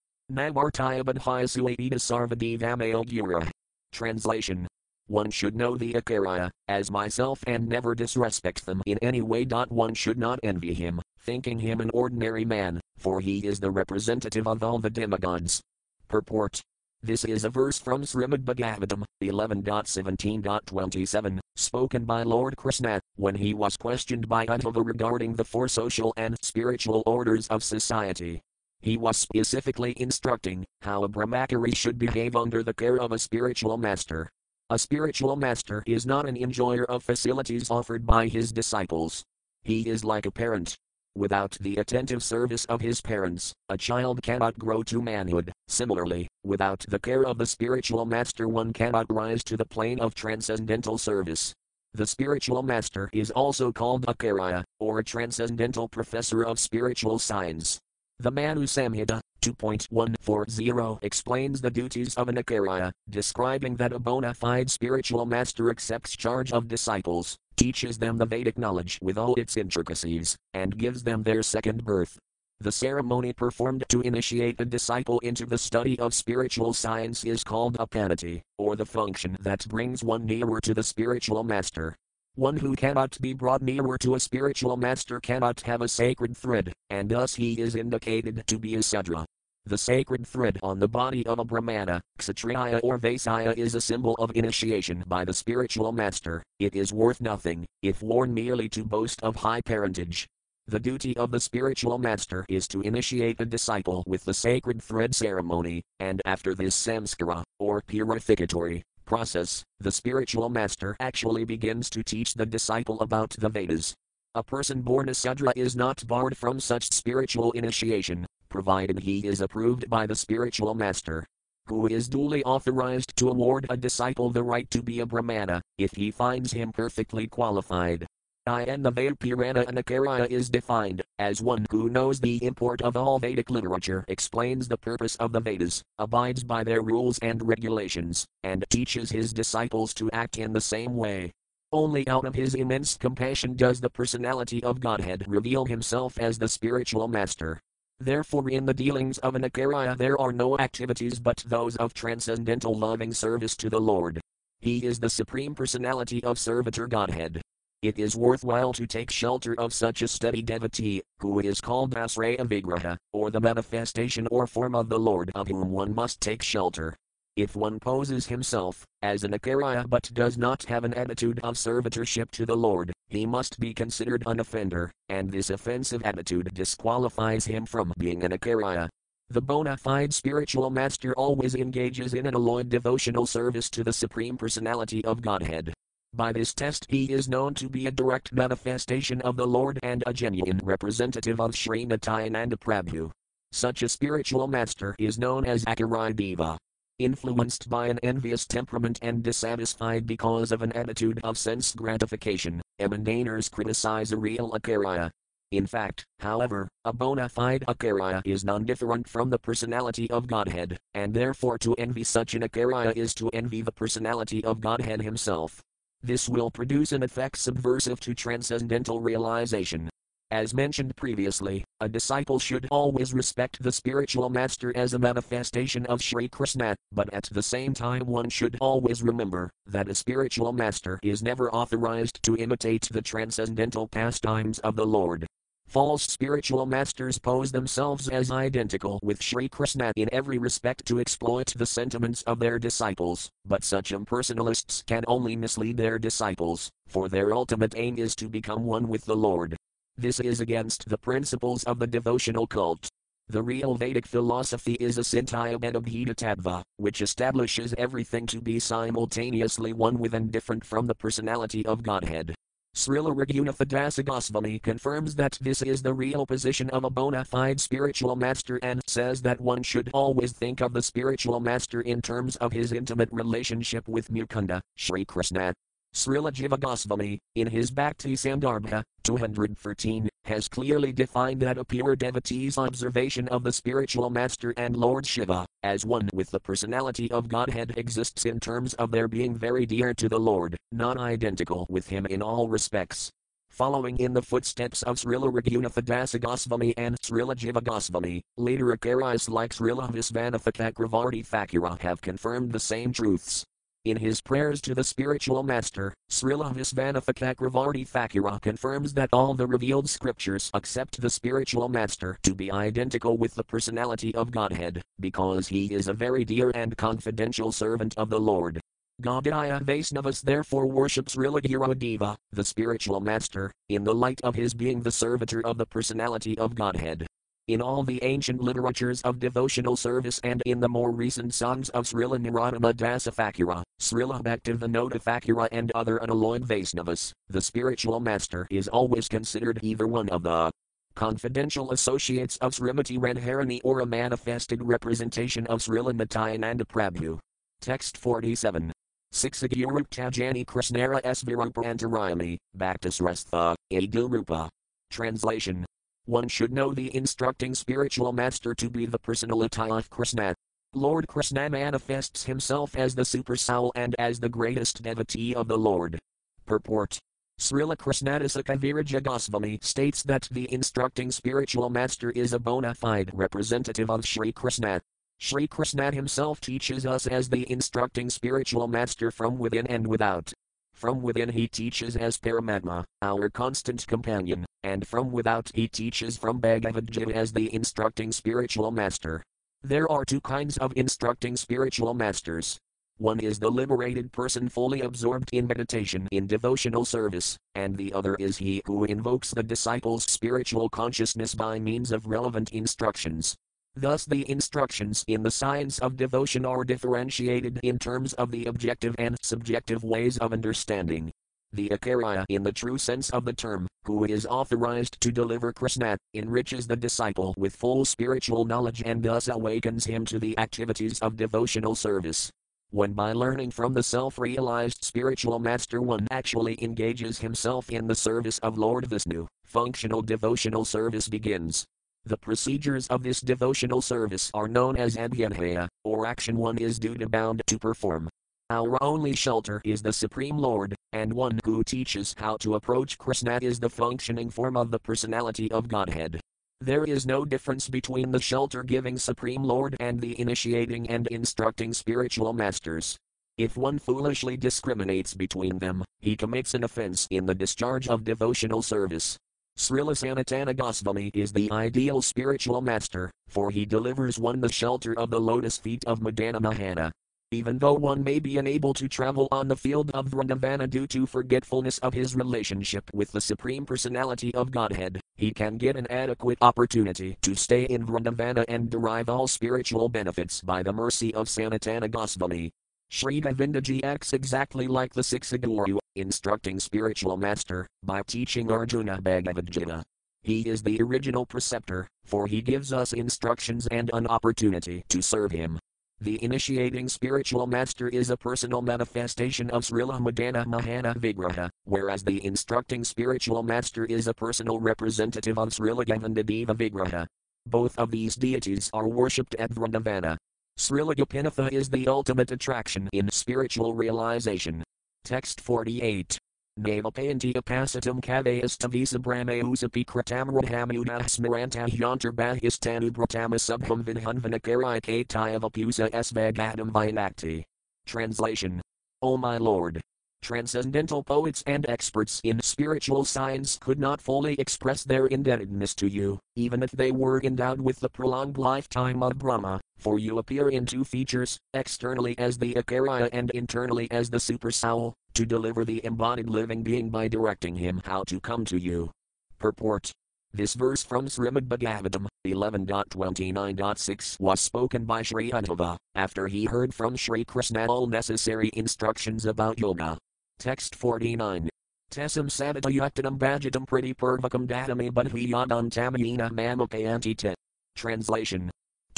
Translation one should know the Acharya, as myself and never disrespect them in any way. One should not envy him, thinking him an ordinary man, for he is the representative of all the demigods. Purport this is a verse from Srimad Bhagavatam 11.17.27, spoken by Lord Krishna, when he was questioned by Uddhava regarding the four social and spiritual orders of society. He was specifically instructing how a brahmachari should behave under the care of a spiritual master. A spiritual master is not an enjoyer of facilities offered by his disciples. He is like a parent. Without the attentive service of his parents, a child cannot grow to manhood. Similarly, without the care of the spiritual master, one cannot rise to the plane of transcendental service. The spiritual master is also called Acharya, or a transcendental professor of spiritual science. The Manu Samhita, 2.140 explains the duties of an Acharya, describing that a bona fide spiritual master accepts charge of disciples, teaches them the Vedic knowledge with all its intricacies, and gives them their second birth. The ceremony performed to initiate a disciple into the study of spiritual science is called upaniti, or the function that brings one nearer to the spiritual master. One who cannot be brought nearer to a spiritual master cannot have a sacred thread, and thus he is indicated to be a Sudra. The sacred thread on the body of a Brahmana, Kshatriya or Vaisya is a symbol of initiation by the spiritual master. It is worth nothing, if worn merely to boast of high parentage. The duty of the spiritual master is to initiate a disciple with the sacred thread ceremony, and after this samskara, or purificatory, process, the spiritual master actually begins to teach the disciple about the Vedas. A person born a Sudra is not barred from such spiritual initiation, provided he is approved by the spiritual master, who is duly authorized to award a disciple the right to be a Brahmana, if he finds him perfectly qualified. In the Veda an Acharya is defined as one who knows the import of all Vedic literature, explains the purpose of the Vedas, abides by their rules and regulations, and teaches his disciples to act in the same way. Only out of his immense compassion does the personality of Godhead reveal himself as the spiritual master. Therefore, in the dealings of an Acharya, there are no activities but those of transcendental loving service to the Lord. He is the supreme personality of servitor Godhead. It is worthwhile to take shelter of such a steady devotee, who is called Asraya Vigraha, or the manifestation or form of the Lord of whom one must take shelter. If one poses himself as an Acharya but does not have an attitude of servitorship to the Lord, he must be considered an offender, and this offensive attitude disqualifies him from being an Acharya. The bona fide spiritual master always engages in an alloyed devotional service to the Supreme Personality of Godhead. By this test, he is known to be a direct manifestation of the Lord and a genuine representative of Sri Nityananda Prabhu. Such a spiritual master is known as Acharya Deva. Influenced by an envious temperament and dissatisfied because of an attitude of sense gratification, emanators criticize a real Acharya. In fact, however, a bona fide Acharya is non different from the personality of Godhead, and therefore to envy such an Acharya is to envy the personality of Godhead himself. This will produce an effect subversive to transcendental realization. As mentioned previously, a disciple should always respect the spiritual master as a manifestation of Sri Krishna, but at the same time one should always remember that a spiritual master is never authorized to imitate the transcendental pastimes of the Lord. False spiritual masters pose themselves as identical with Sri Krishna in every respect to exploit the sentiments of their disciples, but such impersonalists can only mislead their disciples, for their ultimate aim is to become one with the Lord. This is against the principles of the devotional cult. The real Vedic philosophy is Acintyabhedabheda Tattva, which establishes everything to be simultaneously one with and different from the personality of Godhead. Srila Raghunatha Goswami confirms that this is the real position of a bona fide spiritual master and says that one should always think of the spiritual master in terms of his intimate relationship with Mukunda, Sri Krishna. Srila Jiva Goswami, in his Bhakti Sandarbha, 213, has clearly defined that a pure devotee's observation of the spiritual master and Lord Shiva, as one with the personality of Godhead, exists in terms of their being very dear to the Lord, not identical with him in all respects. Following in the footsteps of Srila Raghunatha Goswami and Srila Jiva Goswami, later Acharyas like Srila Visvanatha Chakravarti Thakura have confirmed the same truths. In his prayers to the spiritual master, Srila Visvanatha Chakravarti Thakura confirms that all the revealed scriptures accept the spiritual master to be identical with the personality of Godhead, because he is a very dear and confidential servant of the Lord. Gaudiya Vaisnavas therefore worships Srila Deva, the spiritual master, in the light of his being the servitor of the personality of Godhead in all the ancient literatures of devotional service and in the more recent songs of Srila Narottama Dasa Thakura, Srila Bhaktivinoda Thakura and other unalloyed Vaisnavas, the spiritual master is always considered either one of the confidential associates of Srimati Radharani or a manifested representation of Srila Nityananda Prabhu. Text 47. Siksaguru Tajani Krishnara Svirupa Antarayami, Bhaktisrastha, Adu Rupa. Translation one should know the instructing spiritual master to be the personality of Krishna. Lord Krishna manifests himself as the super soul and as the greatest devotee of the Lord. Purport Srila Krishnadasa Kaviraja Goswami states that the instructing spiritual master is a bona fide representative of Sri Krishna. Sri Krishna himself teaches us as the instructing spiritual master from within and without. From within he teaches as Paramatma, our constant companion, and from without he teaches from Bhagavad Gita as the instructing spiritual master. There are two kinds of instructing spiritual masters. One is the liberated person fully absorbed in meditation in devotional service, and the other is he who invokes the disciple's spiritual consciousness by means of relevant instructions. Thus, the instructions in the science of devotion are differentiated in terms of the objective and subjective ways of understanding. The Acharya, in the true sense of the term, who is authorized to deliver Krishna, enriches the disciple with full spiritual knowledge and thus awakens him to the activities of devotional service. When by learning from the self realized spiritual master one actually engages himself in the service of Lord Vishnu, functional devotional service begins. The procedures of this devotional service are known as abhidheya, or action one is duty bound to perform. Our only shelter is the Supreme Lord, and one who teaches how to approach Krishna is the functioning form of the personality of Godhead. There is no difference between the shelter giving Supreme Lord and the initiating and instructing spiritual masters. If one foolishly discriminates between them, he commits an offense in the discharge of devotional service. Srila Sanatana Goswami is the ideal spiritual master, for he delivers one the shelter of the lotus feet of Madana Mohana, even though one may be unable to travel on the field of Vrindavana due to forgetfulness of his relationship with the Supreme Personality of Godhead, he can get an adequate opportunity to stay in Vrindavana and derive all spiritual benefits by the mercy of Sanatana Goswami. Sri Govindaji acts exactly like the Siksa instructing spiritual master, by teaching Arjuna Bhagavad Gita. He is the original preceptor, for he gives us instructions and an opportunity to serve him. The initiating spiritual master is a personal manifestation of Srila Madana Mohana Vigraha, whereas the instructing spiritual master is a personal representative of Srila Govindadeva Vigraha. Both of these deities are worshipped at Vrindavana. Srila Gopinatha is the ultimate attraction in spiritual realization. Text 48. Navapayanti apasitam kavayastavisa brahmausapi kratamradhamudah smarantah yantarbahistanu bratama subham vidhanvanakarai katayavapusa svagatam vinakti. Translation. O my Lord, Transcendental poets and experts in spiritual science could not fully express their indebtedness to you, even if they were endowed with the prolonged lifetime of Brahma, for you appear in two features, externally as the Acharya and internally as the Super Soul, to deliver the embodied living being by directing him how to come to you. Purport this verse from Srimad Bhagavatam 11.29.6 was spoken by Sri Uddhava after he heard from Sri Krishna all necessary instructions about yoga. Text 49. Tesam savatayuktanam bhajatam priti purvakam datame budhiyadam tamayina mamapayanti te. Translation.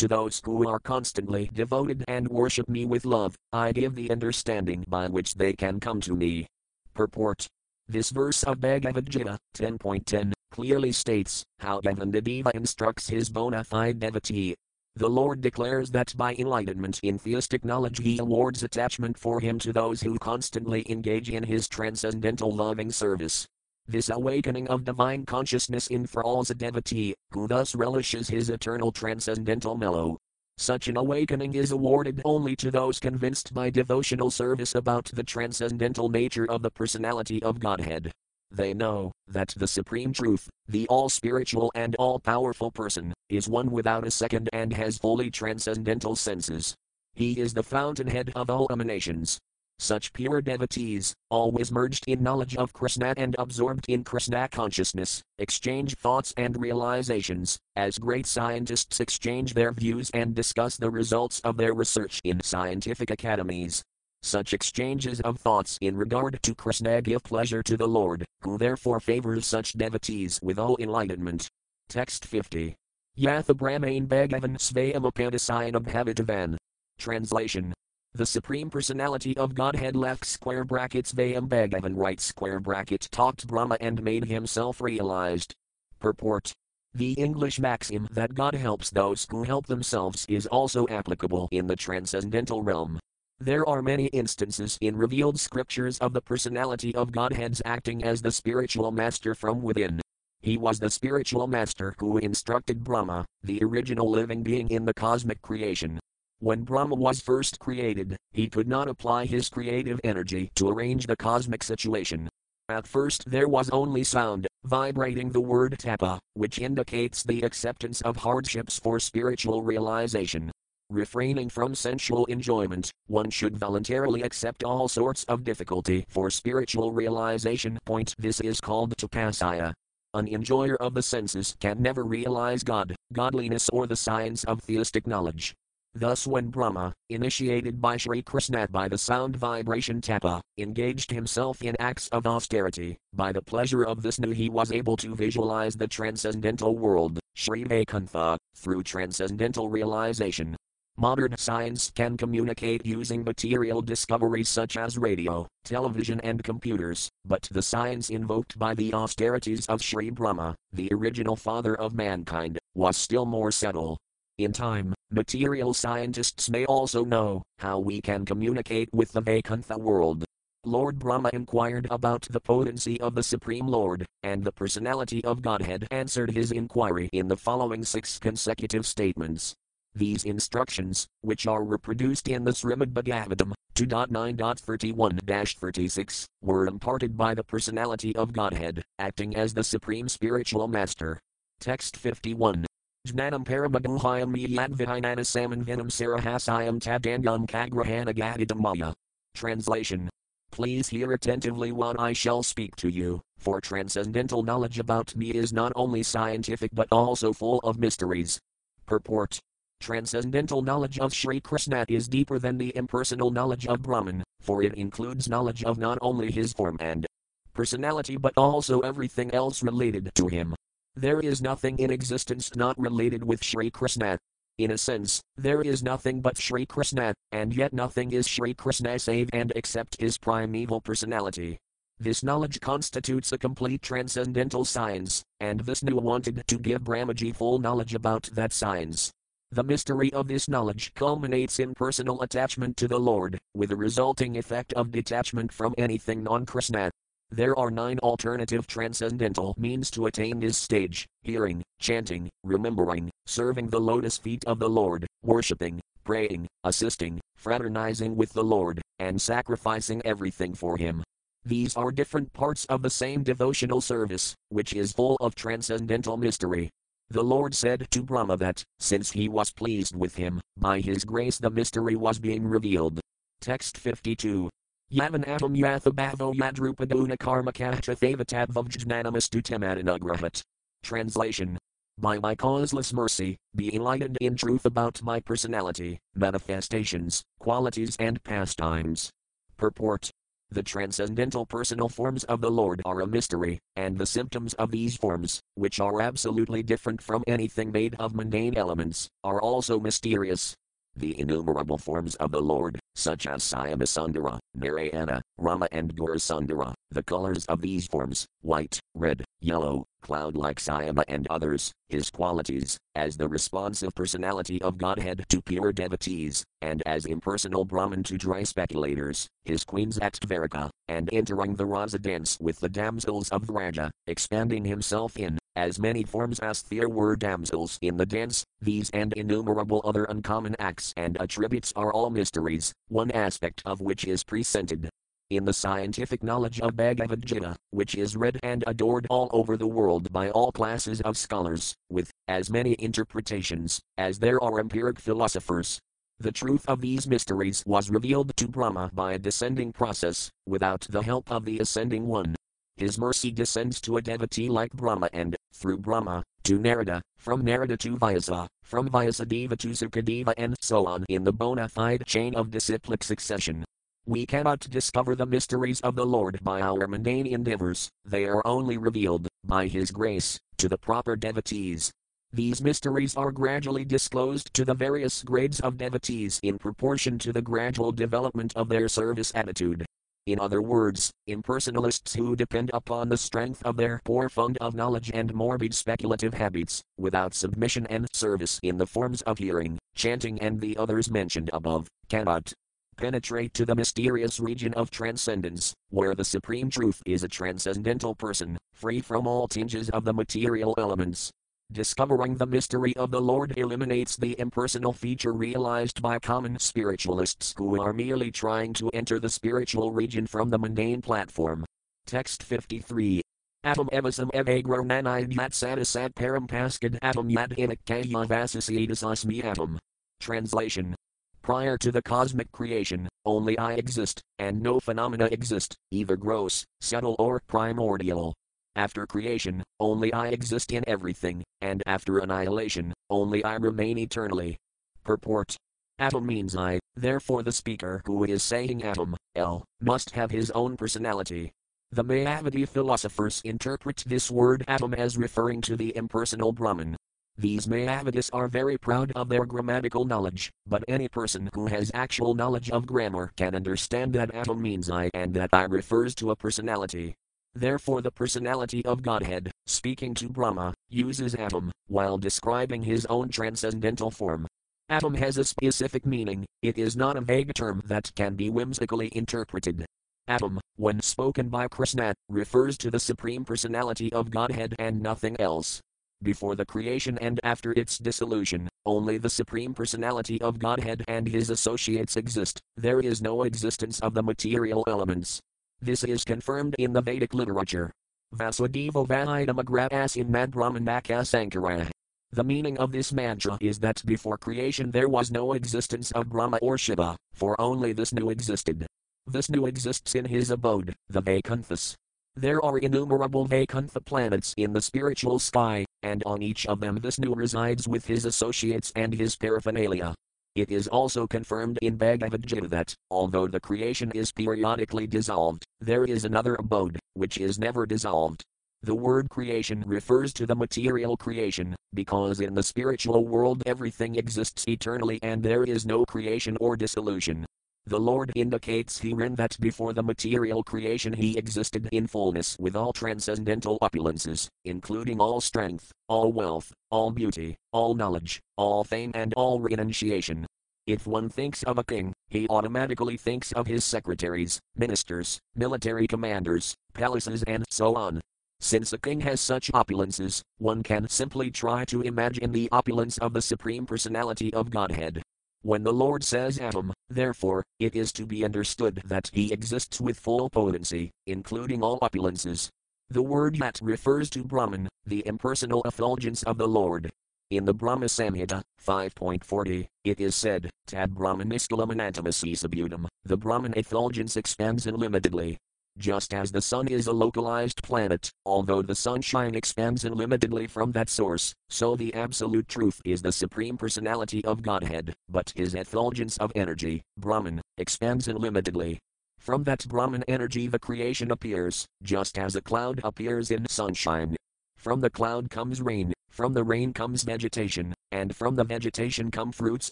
To those who are constantly devoted and worship me with love, I give the understanding by which they can come to me. Purport. This verse of Bhagavad Gita 10.10 clearly states how Govindadeva instructs his bona fide devotee the Lord declares that by enlightenment in theistic knowledge He awards attachment for Him to those who constantly engage in His transcendental loving service. This awakening of divine consciousness enthralls a devotee, who thus relishes his eternal transcendental mellow. Such an awakening is awarded only to those convinced by devotional service about the transcendental nature of the personality of Godhead. They know that the Supreme Truth, the all spiritual and all powerful person, is one without a second and has fully transcendental senses. He is the fountainhead of all emanations. Such pure devotees, always merged in knowledge of Krishna and absorbed in Krishna consciousness, exchange thoughts and realizations, as great scientists exchange their views and discuss the results of their research in scientific academies. Such exchanges of thoughts in regard to Krishna give pleasure to the Lord, who therefore favors such devotees with all enlightenment. Text 50. Yatha Brahmain Bhagavan Svayamapadasayanabhavitavan. Translation. The Supreme Personality of Godhead left square brackets Vayam Bhagavan right square bracket talked Brahma and made himself realized. Purport. The English maxim that God helps those who help themselves is also applicable in the transcendental realm. There are many instances in revealed scriptures of the personality of Godheads acting as the spiritual master from within. He was the spiritual master who instructed Brahma, the original living being in the cosmic creation. When Brahma was first created, he could not apply his creative energy to arrange the cosmic situation. At first there was only sound, vibrating the word tapa, which indicates the acceptance of hardships for spiritual realization. Refraining from sensual enjoyment, one should voluntarily accept all sorts of difficulty for spiritual realization. Point This is called tapasya. An enjoyer of the senses can never realize God, godliness, or the science of theistic knowledge. Thus, when Brahma, initiated by Sri Krishna by the sound vibration tapa, engaged himself in acts of austerity, by the pleasure of Vishnu he was able to visualize the transcendental world, Sri Vaikuntha, through transcendental realization. Modern science can communicate using material discoveries such as radio, television, and computers, but the science invoked by the austerities of Sri Brahma, the original father of mankind, was still more subtle, in time, material scientists may also know how we can communicate with the Vaikuntha world. Lord Brahma inquired about the potency of the Supreme Lord, and the personality of Godhead answered his inquiry in the following six consecutive statements. These instructions, which are reproduced in the Srimad Bhagavatam 2.9.31 36, were imparted by the personality of Godhead, acting as the Supreme Spiritual Master. Text 51. Jnanam paramaguhayam yadvihinana samanvinam sarahasayam tadanyam kagrahana maya. Translation. Please hear attentively what I shall speak to you, for transcendental knowledge about me is not only scientific but also full of mysteries. Purport. Transcendental knowledge of Sri Krishna is deeper than the impersonal knowledge of Brahman, for it includes knowledge of not only his form and personality but also everything else related to him. There is nothing in existence not related with Sri Krishna. In a sense, there is nothing but Sri Krishna, and yet nothing is Sri Krishna save and except his primeval personality. This knowledge constitutes a complete transcendental science, and Vishnu wanted to give Brahmaji full knowledge about that science. The mystery of this knowledge culminates in personal attachment to the Lord, with a resulting effect of detachment from anything non Krishna. There are nine alternative transcendental means to attain this stage hearing, chanting, remembering, serving the lotus feet of the Lord, worshipping, praying, assisting, fraternizing with the Lord, and sacrificing everything for Him. These are different parts of the same devotional service, which is full of transcendental mystery. The Lord said to Brahma that, since he was pleased with him, by his grace the mystery was being revealed. Text 52. Yavanatam yathabhavo yadrupaduna karmakahta thevatadvavjnanamastutemadanugrahat. Translation. By my causeless mercy, be enlightened in truth about my personality, manifestations, qualities, and pastimes. Purport. The transcendental personal forms of the Lord are a mystery, and the symptoms of these forms, which are absolutely different from anything made of mundane elements, are also mysterious. The innumerable forms of the Lord, such as Syamasundara, Narayana, Rama, and Gaurasundara, the colors of these forms, white, red, yellow, cloud like Syama, and others, his qualities, as the responsive personality of Godhead to pure devotees, and as impersonal Brahman to dry speculators, his queens at Dvaraka, and entering the Rasa dance with the damsels of Vraja, expanding himself in as many forms as there were damsels in the dance, these and innumerable other uncommon acts and attributes are all mysteries, one aspect of which is presented. In the scientific knowledge of Bhagavad Gita, which is read and adored all over the world by all classes of scholars, with as many interpretations as there are empiric philosophers, the truth of these mysteries was revealed to Brahma by a descending process, without the help of the ascending one. His mercy descends to a devotee like Brahma and, through Brahma, to Narada, from Narada to Vyasa, from Vyasadeva to Sukadeva and so on in the bona fide chain of disciplic succession. We cannot discover the mysteries of the Lord by our mundane endeavors, they are only revealed, by His grace, to the proper devotees. These mysteries are gradually disclosed to the various grades of devotees in proportion to the gradual development of their service attitude. In other words, impersonalists who depend upon the strength of their poor fund of knowledge and morbid speculative habits, without submission and service in the forms of hearing, chanting, and the others mentioned above, cannot penetrate to the mysterious region of transcendence, where the supreme truth is a transcendental person, free from all tinges of the material elements, Discovering the mystery of the Lord eliminates the impersonal feature realized by common spiritualists who are merely trying to enter the spiritual region from the mundane platform. Text 53. Atom evisam evagro nanide yat satisat param paskad atom yat inikaya vasisiadis asmi atom. Translation. Prior to the cosmic creation, only I exist, and no phenomena exist, either gross, subtle, or primordial. After creation, only I exist in everything, and after annihilation, only I remain eternally. Purport Aham means I, therefore the speaker who is saying aham, L, must have his own personality. The Mayavadi philosophers interpret this word aham as referring to the impersonal Brahman. These Mayavadis are very proud of their grammatical knowledge, but any person who has actual knowledge of grammar can understand that aham means I and that I refers to a personality. Therefore, the personality of Godhead, speaking to Brahma, uses aham, while describing his own transcendental form. Aham has a specific meaning, it is not a vague term that can be whimsically interpreted. Aham, when spoken by Krishna, refers to the Supreme Personality of Godhead and nothing else. Before the creation and after its dissolution, only the Supreme Personality of Godhead and his associates exist, there is no existence of the material elements. This is confirmed in the Vedic literature. Vasudeva Vaidamagraas in Madbrahmanaka Sankara. The meaning of this mantra is that before creation there was no existence of Brahma or Shiva, for only Vishnu existed. Vishnu exists in his abode, the Vaikunthas. There are innumerable Vaikuntha planets in the spiritual sky, and on each of them Vishnu resides with his associates and his paraphernalia. It is also confirmed in Bhagavad Gita that, although the creation is periodically dissolved, there is another abode, which is never dissolved. The word creation refers to the material creation, because in the spiritual world everything exists eternally and there is no creation or dissolution. The Lord indicates herein that before the material creation he existed in fullness with all transcendental opulences, including all strength, all wealth, all beauty, all knowledge, all fame, and all renunciation. If one thinks of a king, he automatically thinks of his secretaries, ministers, military commanders, palaces, and so on. Since a king has such opulences, one can simply try to imagine the opulence of the Supreme Personality of Godhead. When the Lord says aham, therefore, it is to be understood that he exists with full potency, including all opulences. The word yat refers to Brahman, the impersonal effulgence of the Lord. In the Brahma Samhita, 5.40, it is said, Tad Brahmaniscalam anatomasisa the Brahman effulgence expands unlimitedly, just as the sun is a localized planet, although the sunshine expands unlimitedly from that source, so the Absolute Truth is the Supreme Personality of Godhead, but his effulgence of energy, Brahman, expands unlimitedly. From that Brahman energy the creation appears, just as a cloud appears in sunshine. From the cloud comes rain, from the rain comes vegetation, and from the vegetation come fruits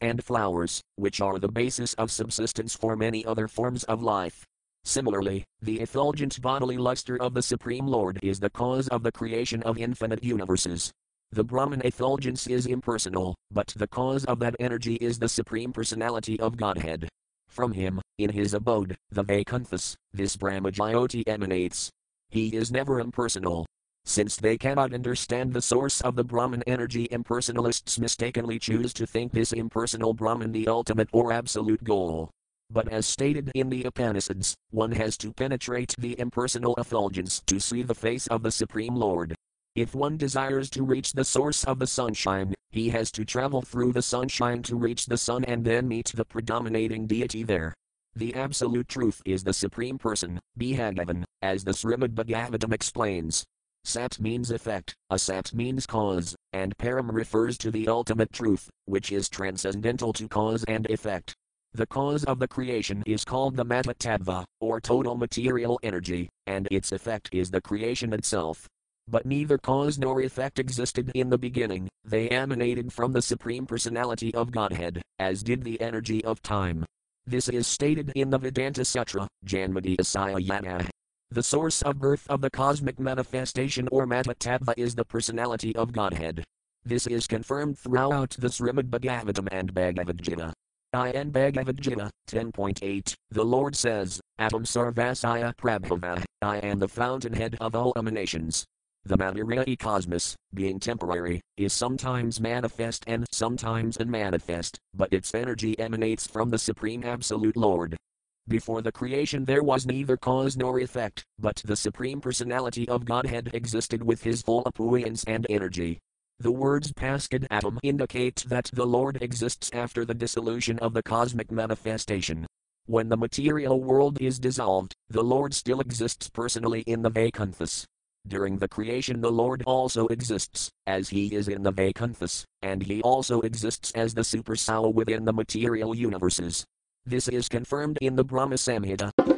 and flowers, which are the basis of subsistence for many other forms of life. Similarly, the effulgent bodily luster of the Supreme Lord is the cause of the creation of infinite universes. The Brahman effulgence is impersonal, but the cause of that energy is the Supreme Personality of Godhead. From him, in his abode, the Vaikunthas, this Brahmajyoti emanates. He is never impersonal. Since they cannot understand the source of the Brahman energy, impersonalists mistakenly choose to think this impersonal Brahman the ultimate or absolute goal. But as stated in the Upanishads, one has to penetrate the impersonal effulgence to see the face of the Supreme Lord. If one desires to reach the source of the sunshine, he has to travel through the sunshine to reach the sun and then meet the predominating deity there. The absolute truth is the Supreme Person, Bhagavan, as the Srimad Bhagavatam explains. Sat means effect, asat means cause, and param refers to the ultimate truth, which is transcendental to cause and effect. The cause of the creation is called the Mahatattva, or total material energy, and its effect is the creation itself. But neither cause nor effect existed in the beginning, they emanated from the Supreme Personality of Godhead, as did the energy of time. This is stated in the Vedanta Sutra, Janmati Asayayana. The source of birth of the cosmic manifestation or Mahatattva is the personality of Godhead. This is confirmed throughout the Srimad Bhagavatam and Bhagavad Gita. In Bhagavad Gita 10.8, the Lord says, Atam Sarvasaya Prabhava, I am the fountainhead of all emanations. The Materya cosmos, being temporary, is sometimes manifest and sometimes unmanifest, but its energy emanates from the Supreme Absolute Lord. Before the creation there was neither cause nor effect, but the Supreme Personality of Godhead existed with his full appuiance and energy. The words Paskad atom indicate that the Lord exists after the dissolution of the cosmic manifestation. When the material world is dissolved, the Lord still exists personally in the Vaikuntha. During the creation, the Lord also exists, as he is in the Vaikuntha, and he also exists as the Super Soul within the material universes. This is confirmed in the Brahma Samhita.